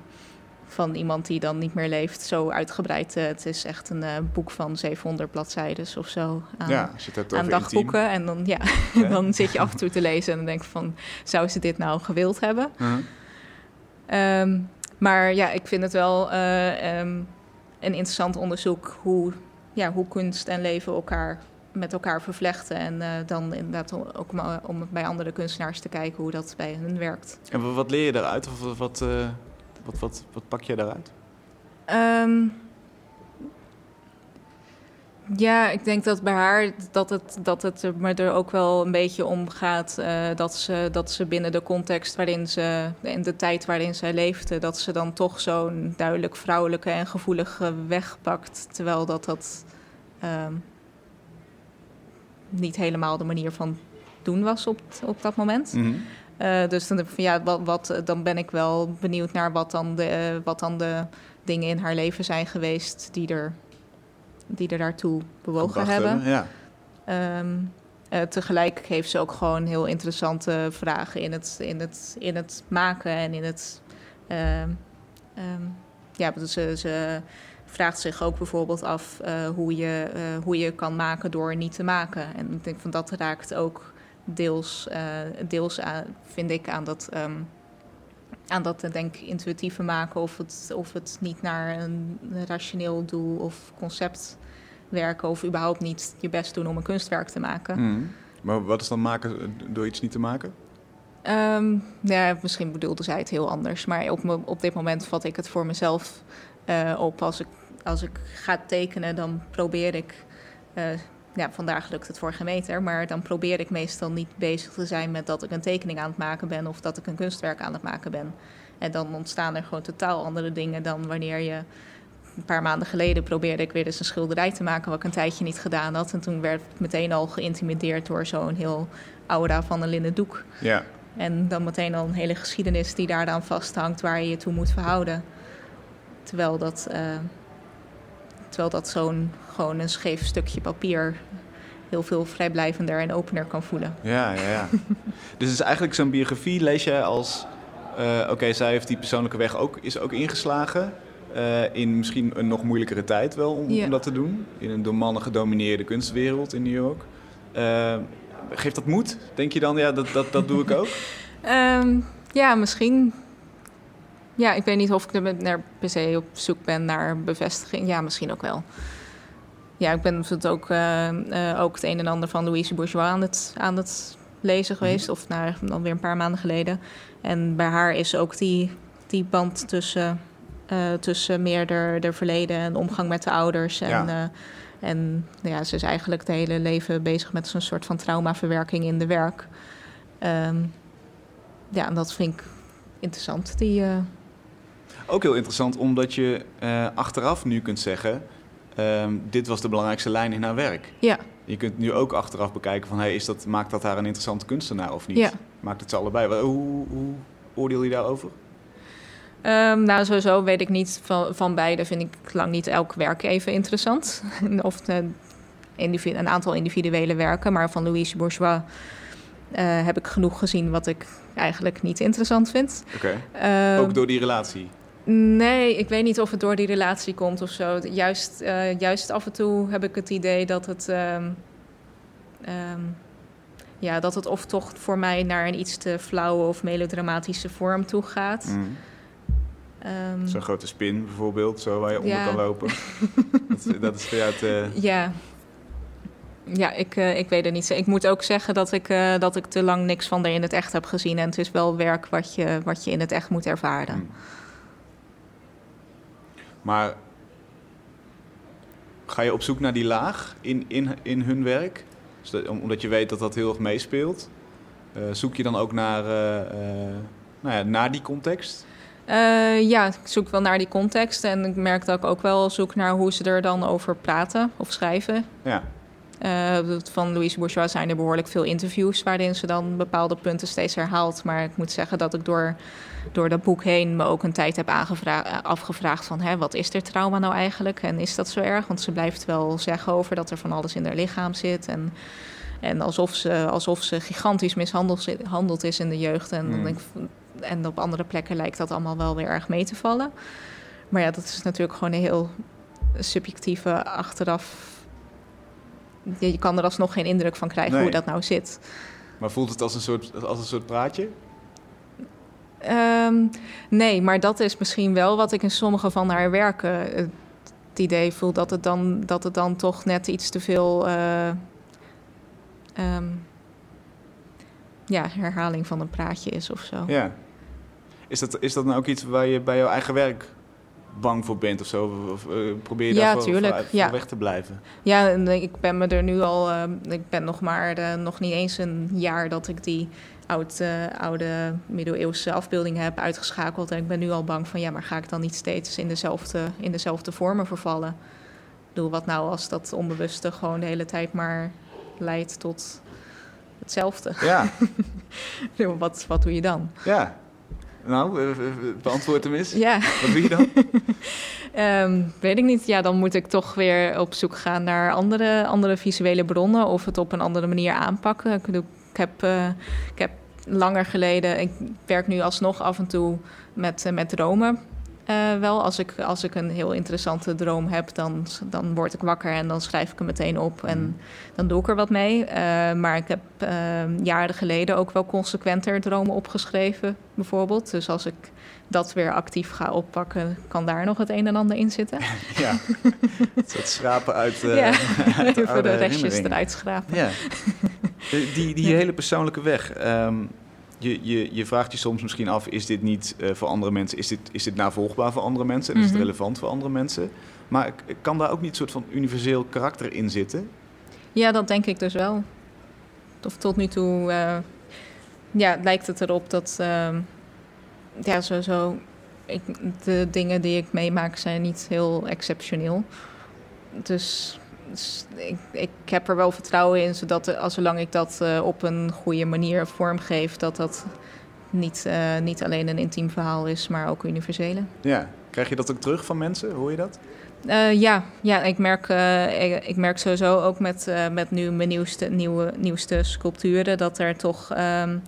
van iemand die dan niet meer leeft zo uitgebreid... eh, het is echt een eh, boek van 700 bladzijden of zo. Aan, ja, aan dagboeken. En dan, ja, Ja. dan zit je af en toe te lezen en dan denk je van... zou ze dit nou gewild hebben? Ehm, maar ja, ik vind het wel eh, ehm, een interessant onderzoek... Hoe, ja, hoe kunst en leven elkaar met elkaar vervlechten. En eh, dan inderdaad ook om, om bij andere kunstenaars te kijken... hoe dat bij hun werkt. En wa- wat leer je daaruit? Of wat, eh, wat, wat, wat pak je daaruit? Ehm, Ja, ik denk dat bij haar dat het, dat het er, maar er ook wel een beetje om gaat uh, dat, ze, dat ze binnen de context waarin ze, in de tijd waarin zij leefde, dat ze dan toch zo'n duidelijk vrouwelijke en gevoelige weg pakt. Terwijl dat dat um, niet helemaal de manier van doen was op, op dat moment. Mhm. Uh, dus dan, ja, wat, wat, dan ben ik wel benieuwd naar wat dan, de, wat dan de dingen in haar leven zijn geweest die er, die er daartoe bewogen hebben. Ja. Um, uh, tegelijk heeft ze ook gewoon heel interessante vragen in het, in het, in het maken en in het. Uh, um, ja, ze, ze vraagt zich ook bijvoorbeeld af hoe, je, hoe je kan maken door niet te maken. En ik denk van dat raakt ook deels, uh, deels aan, vind ik aan dat, um, aan dat denk intuïtieve maken of het, of het niet naar een rationeel doel of concept werken of überhaupt niet je best doen om een kunstwerk te maken. Mm. Maar wat is dan maken door iets niet te maken? Um, ja, misschien bedoelde zij het heel anders, maar op, me, op dit moment vat ik het voor mezelf uh, op. Als ik, als ik ga tekenen, dan probeer ik uh, ja, vandaag lukt het voor geen meter, maar dan probeer ik meestal niet bezig te zijn met dat ik een tekening aan het maken ben of dat ik een kunstwerk aan het maken ben. En dan ontstaan er gewoon totaal andere dingen dan wanneer je. Een paar maanden geleden probeerde ik weer eens een schilderij te maken, wat ik een tijdje niet gedaan had. En toen werd ik meteen al geïntimideerd door zo'n heel aura van een linnen doek. Ja. En dan meteen al een hele geschiedenis die daar dan vasthangt waar je je toe moet verhouden. Terwijl dat. Uh, terwijl dat zo'n gewoon een scheef stukje papier heel veel vrijblijvender en opener kan voelen. Ja, ja, ja. dus het is eigenlijk zo'n biografie lees je als... Uh, Oké, okay, zij heeft die persoonlijke weg ook, is ook ingeslagen. Uh, in misschien een nog moeilijkere tijd wel om, ja. om, dat te doen. In een door mannen gedomineerde kunstwereld in New York. Uh, geeft dat moed? Denk je dan, ja, dat, dat, dat doe ik ook? um, ja, misschien. Ja, ik weet niet of ik er per se op zoek ben naar bevestiging. Ja, misschien ook wel. Ja, ik ben bijvoorbeeld ook, uh, uh, ook het een en ander van Louise Bourgeois aan het, aan het lezen geweest. Mm. Of nou, dan weer een paar maanden geleden. En bij haar is ook die, die band tussen, uh, tussen meer de, de verleden en omgang met de ouders. En, ja. en ja, ze is eigenlijk het hele leven bezig met zo'n soort van traumaverwerking in de werk. Um, ja, en dat vind ik interessant. Die, Ook heel interessant, omdat je achteraf nu kunt zeggen... Um, dit was de belangrijkste lijn in haar werk. Ja. Je kunt nu ook achteraf bekijken van... Hey, is dat, maakt dat haar een interessante kunstenaar of niet? Ja. Maakt het ze allebei? Hoe, hoe oordeel je daarover? Um, nou, sowieso weet ik niet. Van, van beide vind ik lang niet elk werk even interessant. of de, een aantal individuele werken. Maar van Louise Bourgeois uh, heb ik genoeg gezien... wat ik eigenlijk niet interessant vind. Oké. Okay. Um, ook door die relatie? Nee, ik weet niet of het door die relatie komt of zo. Juist, uh, juist af en toe heb ik het idee dat het. Um, um, ja, dat het of toch voor mij naar een iets te flauwe of melodramatische vorm toe gaat. Mm. Um, Zo'n grote spin bijvoorbeeld, zo waar je onder ja. kan lopen. dat, dat, is voor jou te... Ja. Ja, ik, uh, ik weet het niet. Ik moet ook zeggen dat ik, uh, dat ik te lang niks van er in het echt heb gezien. En het is wel werk wat je, wat je in het echt moet ervaren. Mm. Maar ga je op zoek naar die laag in, in, in hun werk? Dus omdat je weet dat dat heel erg meespeelt. Uh, zoek je dan ook naar, uh, uh, nou ja, naar die context? ja, ik zoek wel naar die context. En ik merk dat ik ook wel zoek naar hoe ze er dan over praten of schrijven. Ja. van Louise Bourgeois zijn er behoorlijk veel interviews waarin ze dan bepaalde punten steeds herhaalt. Maar ik moet zeggen dat ik door door dat boek heen me ook een tijd heb afgevraagd van hè, wat is er trauma nou eigenlijk en is dat zo erg? Want ze blijft wel zeggen over dat er van alles in haar lichaam zit en, en alsof, ze, alsof ze gigantisch mishandeld is in de jeugd. En, Hmm. mm. en op andere plekken lijkt dat allemaal wel weer erg mee te vallen. Maar ja, dat is natuurlijk gewoon een heel subjectieve achteraf. Je kan er alsnog geen indruk van krijgen nee. hoe dat nou zit. Maar voelt het als een soort, als een soort praatje? Um, nee, maar dat is misschien wel wat ik in sommige van haar werken het idee voel dat het dan, dat het dan toch net iets te veel uh, um, ja, herhaling van een praatje is of zo. Ja. Is dat, is dat nou ook iets waar je bij jouw eigen werk bang voor bent of zo? Of, uh, probeer je ja, voor, ja. weg te blijven? Ja, ik ben me er nu al... Uh, ik ben nog maar nog niet eens een jaar dat ik die oud, uh, oude middeleeuwse afbeelding heb uitgeschakeld. En ik ben nu al bang van... ja, maar ga ik dan niet steeds in dezelfde, in dezelfde vormen vervallen? Ik bedoel, wat nou als dat onbewuste gewoon de hele tijd maar leidt tot hetzelfde? Ja. wat, wat doe je dan? Ja. Nou, beantwoord hem eens. Ja. Wat doe je dan? um, weet ik niet. Ja, dan moet ik toch weer op zoek gaan naar andere, andere visuele bronnen of het op een andere manier aanpakken. Ik, bedoel, ik, heb, uh, ik heb langer geleden, ik werk nu alsnog af en toe met, uh, met dromen. Uh, wel, als ik, als ik een heel interessante droom heb, dan, dan word ik wakker en dan schrijf ik hem meteen op en Mm. dan doe ik er wat mee. Uh, maar ik heb uh, jaren geleden ook wel consequenter dromen opgeschreven, bijvoorbeeld. Dus als ik dat weer actief ga oppakken, kan daar nog het een en ander in zitten. Ja, het schrapen uit, uh, ja, uit de, even de restjes eruit schrapen. Ja. Die, die hele persoonlijke weg. Um, je, je, je, vraagt je soms misschien af, is dit niet uh, voor andere mensen, is dit, is dit navolgbaar voor andere mensen en is Mhm. het relevant voor andere mensen? Maar kan daar ook niet een soort van universeel karakter in zitten? Ja, dat denk ik dus wel. Of tot nu toe uh, ja, lijkt het erop dat uh, ja, sowieso ik, de dingen die ik meemaak zijn niet heel exceptioneel. Dus, dus ik, ik, heb er wel vertrouwen in, zodat als zolang ik dat uh, op een goede manier vormgeef, dat dat niet, uh, niet alleen een intiem verhaal is, maar ook universele. Ja, krijg je dat ook terug van mensen? Hoor je dat? Uh, ja, ja ik, merk, uh, ik, ik, merk sowieso ook met, uh, met nu mijn nieuwste, nieuwe, nieuwste sculpturen dat er toch um,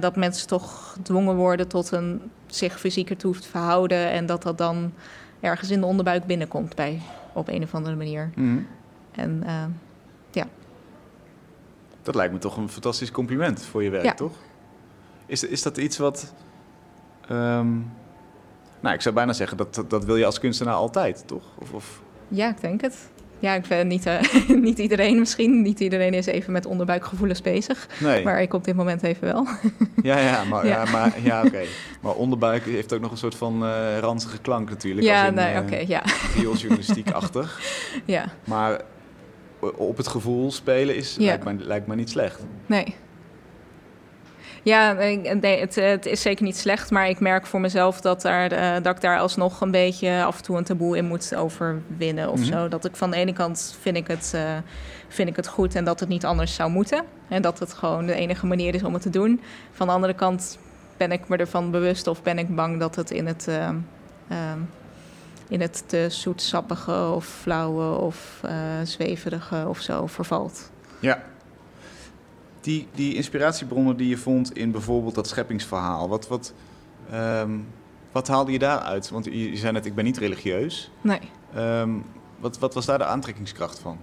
dat mensen toch gedwongen worden tot een zich fysieker toe te verhouden en dat dat dan ergens in de onderbuik binnenkomt bij op een of andere manier. Mm -hmm. En ja. Dat lijkt me toch een fantastisch compliment voor je werk, ja. toch? Is, is dat iets wat. Um, nou, ik zou bijna zeggen dat, dat, dat wil je als kunstenaar altijd, toch? Of, of... Ja, ik denk het. Ja, ik ben niet, uh, niet iedereen misschien. Niet iedereen is even met onderbuikgevoelens bezig. Nee. Maar ik op dit moment even wel. Ja, ja, maar, Ja. ja. maar ja, oké. Maar onderbuik heeft ook nog een soort van uh, ranzige klank natuurlijk. Ja, als in, nee, oké, ja. Riooljournalistiek-achtig. Ja, Maar op het gevoel spelen is, Ja. lijkt, me, lijkt me niet slecht. nee. Ja, nee, nee, het, het is zeker niet slecht, maar ik merk voor mezelf dat, daar, eh, dat ik daar alsnog een beetje af en toe een taboe in moet overwinnen of Mhm. zo. Dat ik van de ene kant vind ik, het, eh, vind ik het goed en dat het niet anders zou moeten. En dat het gewoon de enige manier is om het te doen. Van de andere kant ben ik me ervan bewust of ben ik bang dat het in het, eh, eh, in het te zoetsappige of flauwe of eh, zweverige of zo vervalt. Ja. Die, die inspiratiebronnen die je vond in bijvoorbeeld dat scheppingsverhaal, wat, wat, um, wat haalde je daaruit? Want je, je zei net, ik ben niet religieus. Nee. Um, wat, wat was daar de aantrekkingskracht van?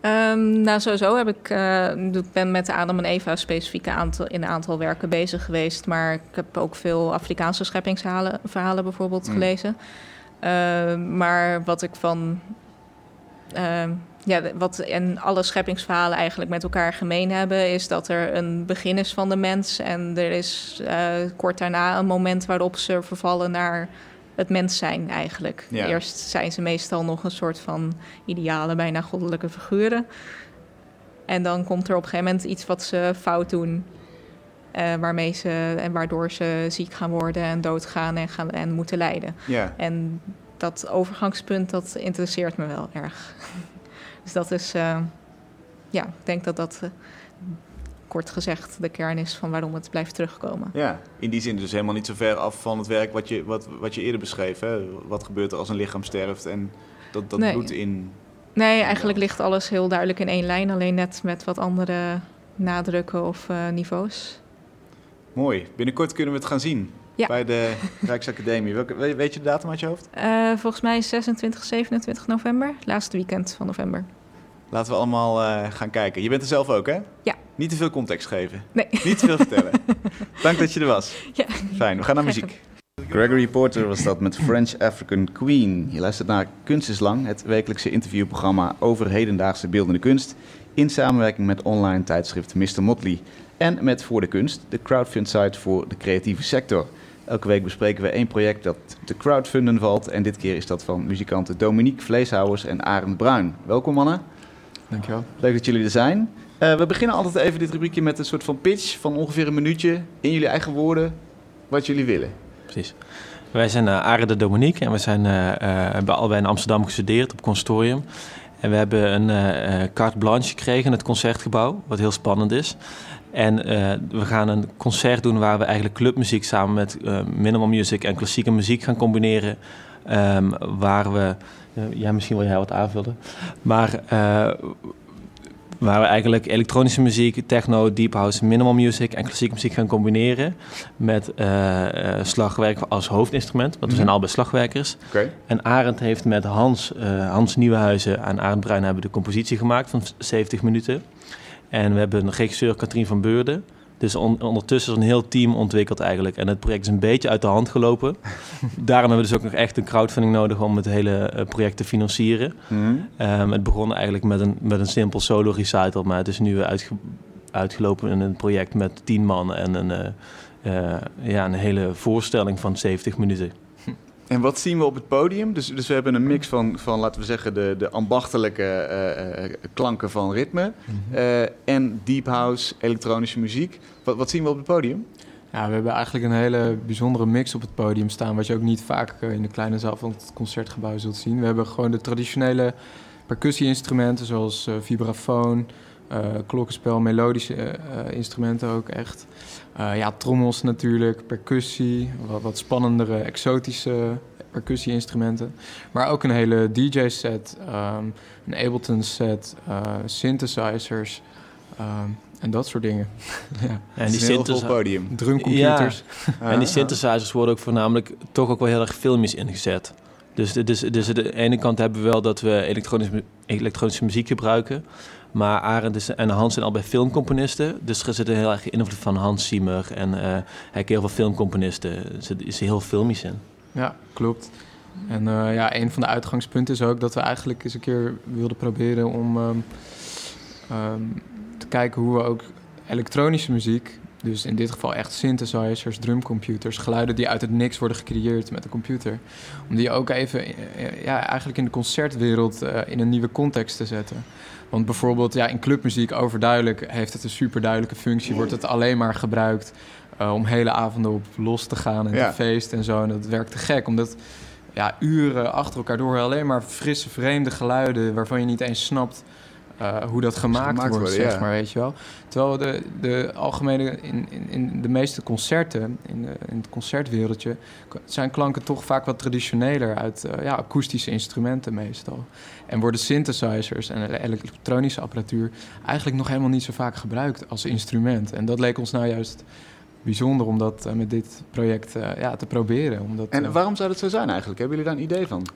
Um, nou, sowieso heb ik, uh, ik ben met Adam en Eva specifiek aantal, in een aantal werken bezig geweest. Maar ik heb ook veel Afrikaanse scheppingsverhalen verhalen bijvoorbeeld Mm. gelezen. Uh, maar wat ik van. Uh, ja, wat en alle scheppingsverhalen eigenlijk met elkaar gemeen hebben, is dat er een begin is van de mens. En er is uh, kort daarna een moment waarop ze vervallen naar het mens zijn eigenlijk. Ja. Eerst zijn ze meestal nog een soort van ideale, bijna goddelijke figuren. En dan komt er op een gegeven moment iets wat ze fout doen. Uh, waarmee ze en waardoor ze ziek gaan worden en doodgaan en, gaan, en moeten lijden. Ja. En dat overgangspunt, dat interesseert me wel erg. Dus dat is, uh, ja, ik denk dat dat uh, kort gezegd de kern is van waarom het blijft terugkomen. Ja, in die zin dus helemaal niet zo ver af van het werk wat je, wat, wat je eerder beschreef. Hè? Wat gebeurt er als een lichaam sterft en dat, dat Nee. bloed in... Nee, eigenlijk ligt alles heel duidelijk in één lijn, alleen net met wat andere nadrukken of uh, niveaus. Mooi. Binnenkort kunnen we het gaan zien Ja. bij de Rijksacademie. Welke, we- weet je de datum uit je hoofd? Uh, volgens mij 26, 27 november, laatste weekend van november. Laten we allemaal eh, gaan kijken. Je bent er zelf ook, hè? Ja. Niet te veel context geven. Nee. Niet te veel vertellen. Dank dat je er was. Ja. Fijn, we gaan naar muziek. Gregory Porter was dat met French African Queen. Je luistert naar Kunst is Lang, het wekelijkse interviewprogramma over hedendaagse beeldende kunst. In samenwerking met online tijdschrift Mr. Motley. En met Voor de Kunst, de crowdfund site voor de creatieve sector. Elke week bespreken we één project dat te crowdfunden valt. En dit keer is dat van muzikanten Dominique Vleeshouwers en Arend Bruin. Welkom mannen. Dankjewel. Leuk dat jullie er zijn. Uh, we beginnen altijd even dit rubriekje met een soort van pitch van ongeveer een minuutje. In jullie eigen woorden, wat jullie willen. Precies. Wij zijn uh, Arend de Dominique en we zijn, uh, hebben allebei in Amsterdam gestudeerd op consortium. En we hebben een uh, carte blanche gekregen in het concertgebouw, wat heel spannend is. En uh, we gaan een concert doen waar we eigenlijk clubmuziek samen met uh, minimal music en klassieke muziek gaan combineren. Um, waar we, ja, misschien wil jij wat aanvullen, maar waar we eigenlijk elektronische muziek, techno, deep house, minimal music en klassieke muziek gaan combineren met slagwerk als hoofdinstrument, want we zijn al bij slagwerkers. Okay. En Arend heeft met Hans, Hans Nieuwenhuizen en Arend Bruin hebben de compositie gemaakt van 70 minuten. En we hebben een regisseur, Katrien van Beurden. Dus on ondertussen is een heel team ontwikkeld eigenlijk. En het project is een beetje uit de hand gelopen. Daarom hebben we dus ook nog echt een crowdfunding nodig om het hele uh, project te financieren. Mhm. Mm -hmm. um, het begon eigenlijk met een, met een simpel solo recital. Maar het is nu uitge uitgelopen in een project met tien man en een, uh, uh, ja, een hele voorstelling van 70 minuten. En wat zien we op het podium? Dus, dus we hebben een mix van, van laten we zeggen, de, de ambachtelijke uh, uh, klanken van ritme uh, en deep house, elektronische muziek. Wat, wat zien we op het podium? Ja, we hebben eigenlijk een hele bijzondere mix op het podium staan, wat je ook niet vaak in de kleine zaal van het concertgebouw zult zien. We hebben gewoon de traditionele percussie-instrumenten zoals vibrafoon, klokkenspel, melodische instrumenten ook echt. Uh, ja, trommels natuurlijk, percussie, wat, wat spannendere, exotische percussie-instrumenten. Maar ook een hele DJ-set, um, een Ableton-set, uh, synthesizers um, en dat soort dingen. ja. En die synthesizers. podium. Drumcomputers. Ja. en die synthesizers worden ook voornamelijk toch ook wel heel erg filmisch ingezet. Dus, dus, dus aan de ene kant hebben we wel dat we elektronische, elektronische muziek gebruiken. Maar Arend is, en Hans zijn al bij filmcomponisten. Dus er zit een heel erg invloed van Hans Ziemer. En uh, hij heeft heel veel filmcomponisten. Dus er is heel filmisch in. Ja, klopt. En uh, ja, een van de uitgangspunten is ook dat we eigenlijk eens een keer wilden proberen om um, um, te kijken hoe we ook elektronische muziek, dus in dit geval echt synthesizers, drumcomputers, geluiden die uit het niks worden gecreëerd met een computer, om die ook even ja, eigenlijk in de concertwereld uh, in een nieuwe context te zetten. Want bijvoorbeeld ja, in clubmuziek overduidelijk heeft het een super duidelijke functie. Wordt het alleen maar gebruikt uh, om hele avonden op los te gaan en Ja. te feesten en zo. En dat werkt te gek, omdat ja, uren achter elkaar door alleen maar frisse, vreemde geluiden... waarvan je niet eens snapt uh, hoe dat gemaakt, gemaakt wordt, worden, zeg ja. maar, weet je wel. Terwijl de, de algemene, in, in, in de meeste concerten, in, de, in het concertwereldje... zijn klanken toch vaak wat traditioneler uit uh, ja, akoestische instrumenten meestal. En worden synthesizers en elektronische apparatuur eigenlijk nog helemaal niet zo vaak gebruikt als instrument. En dat leek ons nou juist bijzonder om dat uh, met dit project ja, te proberen. Omdat, En waarom zou dat zo zijn eigenlijk? Hebben jullie daar een idee van?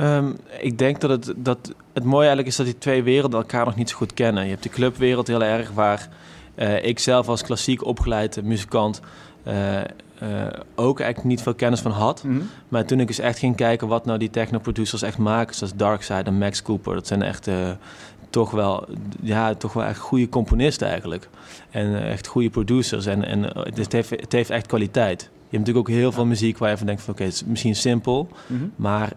Um, ik denk dat het, dat het mooie eigenlijk is dat die twee werelden elkaar nog niet zo goed kennen. Je hebt de clubwereld heel erg waar uh, ik zelf als klassiek opgeleide muzikant uh, uh, ook eigenlijk niet veel kennis van had. Mm -hmm. Maar toen ik eens echt ging kijken wat nou die techno-producers echt maken, zoals Darkside en Max Cooper, dat zijn echt uh, toch wel, ja, toch wel echt goede componisten eigenlijk. En uh, echt goede producers. En, en het, heeft, het heeft echt kwaliteit. Je hebt natuurlijk ook heel veel muziek waar je van denkt van oké, okay, het is misschien simpel, mm -hmm. maar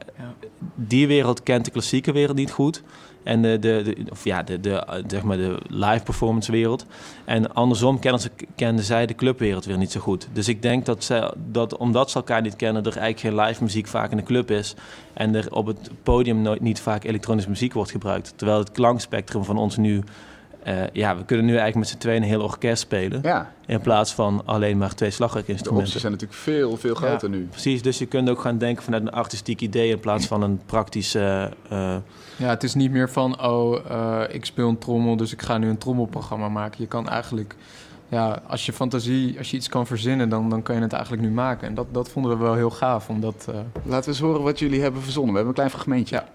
die wereld kent de klassieke wereld niet goed. En de, de, de, of ja, de, de, zeg maar de live performance wereld. En andersom kennen, ze, kenden zij de clubwereld weer niet zo goed. Dus ik denk dat, zij, dat omdat ze elkaar niet kennen, er eigenlijk geen live muziek vaak in de club is. En er op het podium nooit, niet vaak elektronische muziek wordt gebruikt. Terwijl het klankspectrum van ons nu uh, ja, we kunnen nu eigenlijk met z'n tweeën een heel orkest spelen. Ja. In plaats van alleen maar twee De slagwerkinstrumenten. opties zijn natuurlijk veel, veel groter Ja. nu. Precies, dus je kunt ook gaan denken vanuit een artistiek idee in plaats van een praktische. Uh, Ja, het is niet meer van, oh, uh, ik speel een trommel, dus ik ga nu een trommelprogramma maken. Je kan eigenlijk, ja, als je fantasie, als je iets kan verzinnen, dan, dan kan je het eigenlijk nu maken. En dat, dat vonden we wel heel gaaf, omdat... Uh... Laten we eens horen wat jullie hebben verzonnen. We hebben een klein fragmentje. Ja.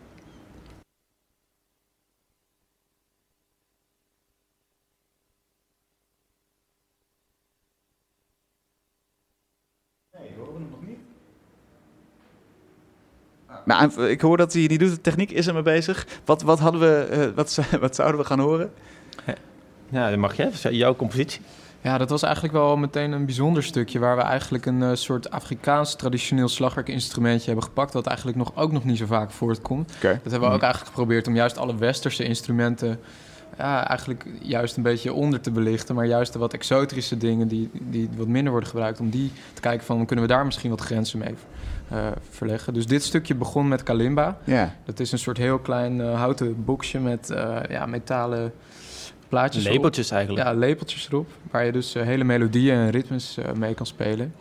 Nou, ik hoor dat hij niet doet. De techniek is er mee bezig. Wat, wat, hadden we, uh, wat, wat zouden we gaan horen? Ja, dat mag jij. Jouw compositie. Ja, dat was eigenlijk wel meteen een bijzonder stukje... waar we eigenlijk een eh, soort Afrikaans traditioneel slagwerkinstrumentje hebben gepakt... wat eigenlijk nog, ook nog niet zo vaak voortkomt. Oké. Dat hebben we ook eigenlijk geprobeerd om juist alle westerse instrumenten... Ja, eigenlijk juist een beetje onder te belichten... maar juist de wat exotische dingen die, die wat minder worden gebruikt... om die te kijken van, kunnen we daar misschien wat grenzen mee eh, verleggen. Dus dit stukje begon met kalimba. Ja. Dat is een soort heel klein eh, houten boxje met eh, ja, metalen plaatjes erop. Labeltjes eigenlijk. Ja, lepeltjes erop. Waar je dus hele melodieën en ritmes mee kan spelen.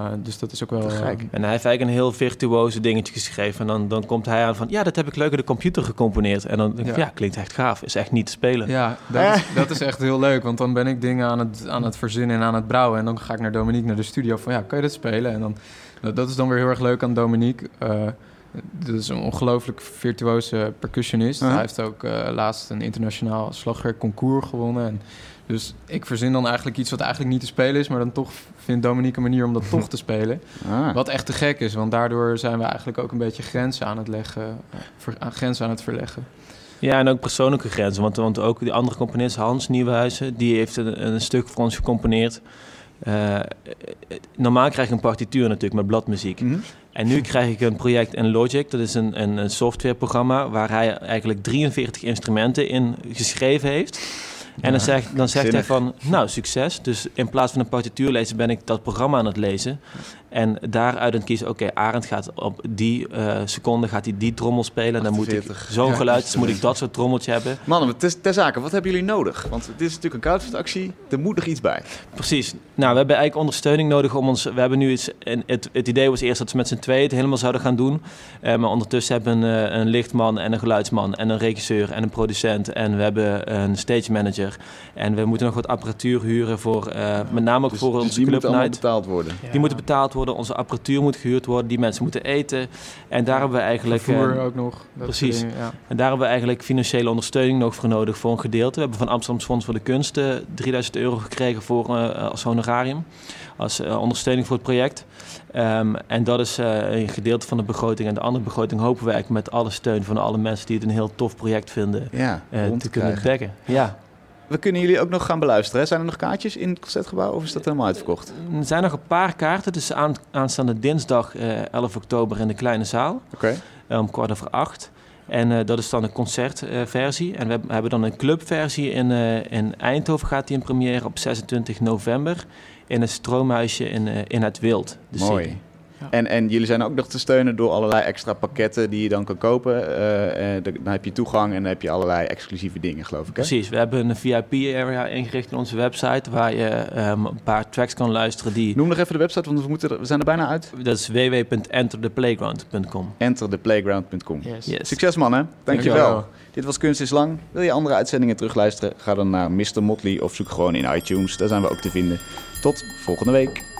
Uh, dus dat is ook wel... Gek. Uh, En hij heeft eigenlijk een heel virtuoze dingetje geschreven. En dan, dan komt hij aan van, ja, dat heb ik leuk in de computer gecomponeerd. En dan denk ik, Ja. ja, klinkt echt gaaf. Is echt niet te spelen. ja, dat is, dat is echt heel leuk. Want dan ben ik dingen aan het, aan het verzinnen en aan het brouwen. En dan ga ik naar Dominique, naar de studio. Van ja, kan je dat spelen? En dan, dat- is dan weer heel erg leuk aan Dominique. Uh, dat is een ongelooflijk virtuoze percussionist. Uh-huh. Hij heeft ook uh, laatst een internationaal slagwerkconcours gewonnen. En dus ik verzin dan eigenlijk iets wat eigenlijk niet te spelen is... maar dan toch vindt Dominique een manier om dat toch te spelen. Ah. Wat echt te gek is, want daardoor zijn we eigenlijk ook een beetje grenzen aan het leggen, eh, ver- aan grenzen aan het verleggen. Ja, en ook persoonlijke grenzen. Want, want ook die andere componist, Hans Nieuwenhuizen, die heeft een, een stuk voor ons gecomponeerd. Eh, normaal krijg ik een partituur natuurlijk met bladmuziek. Mhm. En nu krijg ik een project in Logic. Dat is een, een, een softwareprogramma waar hij eigenlijk 43 instrumenten in geschreven heeft. En dan zegt, dan zegt hij van, nou, succes. Dus in plaats van een partituur lezen, ben ik dat programma aan het lezen. En daaruit aan het kiezen, oké, Arend gaat op die eh, seconde gaat hij die trommel spelen. En dan moet ik 48. zo'n geluid, dus moet ik dat soort trommeltje hebben. Mannen, ter, ter zake, wat hebben jullie nodig? Want dit is natuurlijk een crowdfundactie, er moet nog iets bij. Precies. Nou, we hebben eigenlijk ondersteuning nodig om ons. We hebben nu iets. en Het, het idee was eerst dat we met z'n tweeën het helemaal zouden gaan doen. Eh, maar ondertussen hebben we een, eh, een lichtman en een geluidsman en een regisseur en een producent. En we hebben een stage manager. En we moeten nog wat apparatuur huren voor. met name ook Dus, voor dus onze die club moeten allemaal night. betaald worden. Die moeten betaald worden, onze apparatuur moet gehuurd worden, die mensen moeten eten. En daar hebben we eigenlijk. Vervoer eh, ook nog. precies. dingen, ja. en daar hebben we eigenlijk financiële ondersteuning nog voor nodig voor een gedeelte. We hebben van Amsterdam Fonds voor de Kunsten 3000 euro gekregen voor, eh, als honorarium. Als eh, ondersteuning voor het project. Ehm, en dat is eh, een gedeelte van de begroting. En de andere begroting hopen we eigenlijk met alle steun van alle mensen die het een heel tof project vinden. Ja, eh, te te kunnen dekken. Ja, We kunnen jullie ook nog gaan beluisteren. Hè? Zijn er nog kaartjes in het concertgebouw of is dat helemaal uitverkocht? er zijn nog een paar kaarten. Dus aan, aanstaande dinsdag eh, 11 oktober in de kleine zaal. Oké. eh, om kwart over acht. En eh, dat is dan een concertversie. en we hebben- dan een clubversie in, in Eindhoven gaat die in première op 26 november. In het Stroomhuisje in, in het Wild. Mooi. Ja. En, en jullie zijn ook nog te steunen door allerlei extra pakketten die je dan kan kopen. Eh, eh, dan heb je toegang en dan heb je allerlei exclusieve dingen, geloof ik. Hè? Precies, we hebben een VIP-area ingericht in onze website... waar je ehm, een paar tracks kan luisteren die... Noem nog even de website, want we, moeten er- we zijn er bijna uit. Dat is www.entertheplayground.com. Entertheplayground.com. Yes. Yes. Succes mannen, dankjewel. Dankjewel. Dit was Kunst is Lang. Wil je andere uitzendingen terugluisteren? Ga dan naar Mr. Motley of zoek gewoon in iTunes. Daar zijn we ook te vinden. Tot volgende week.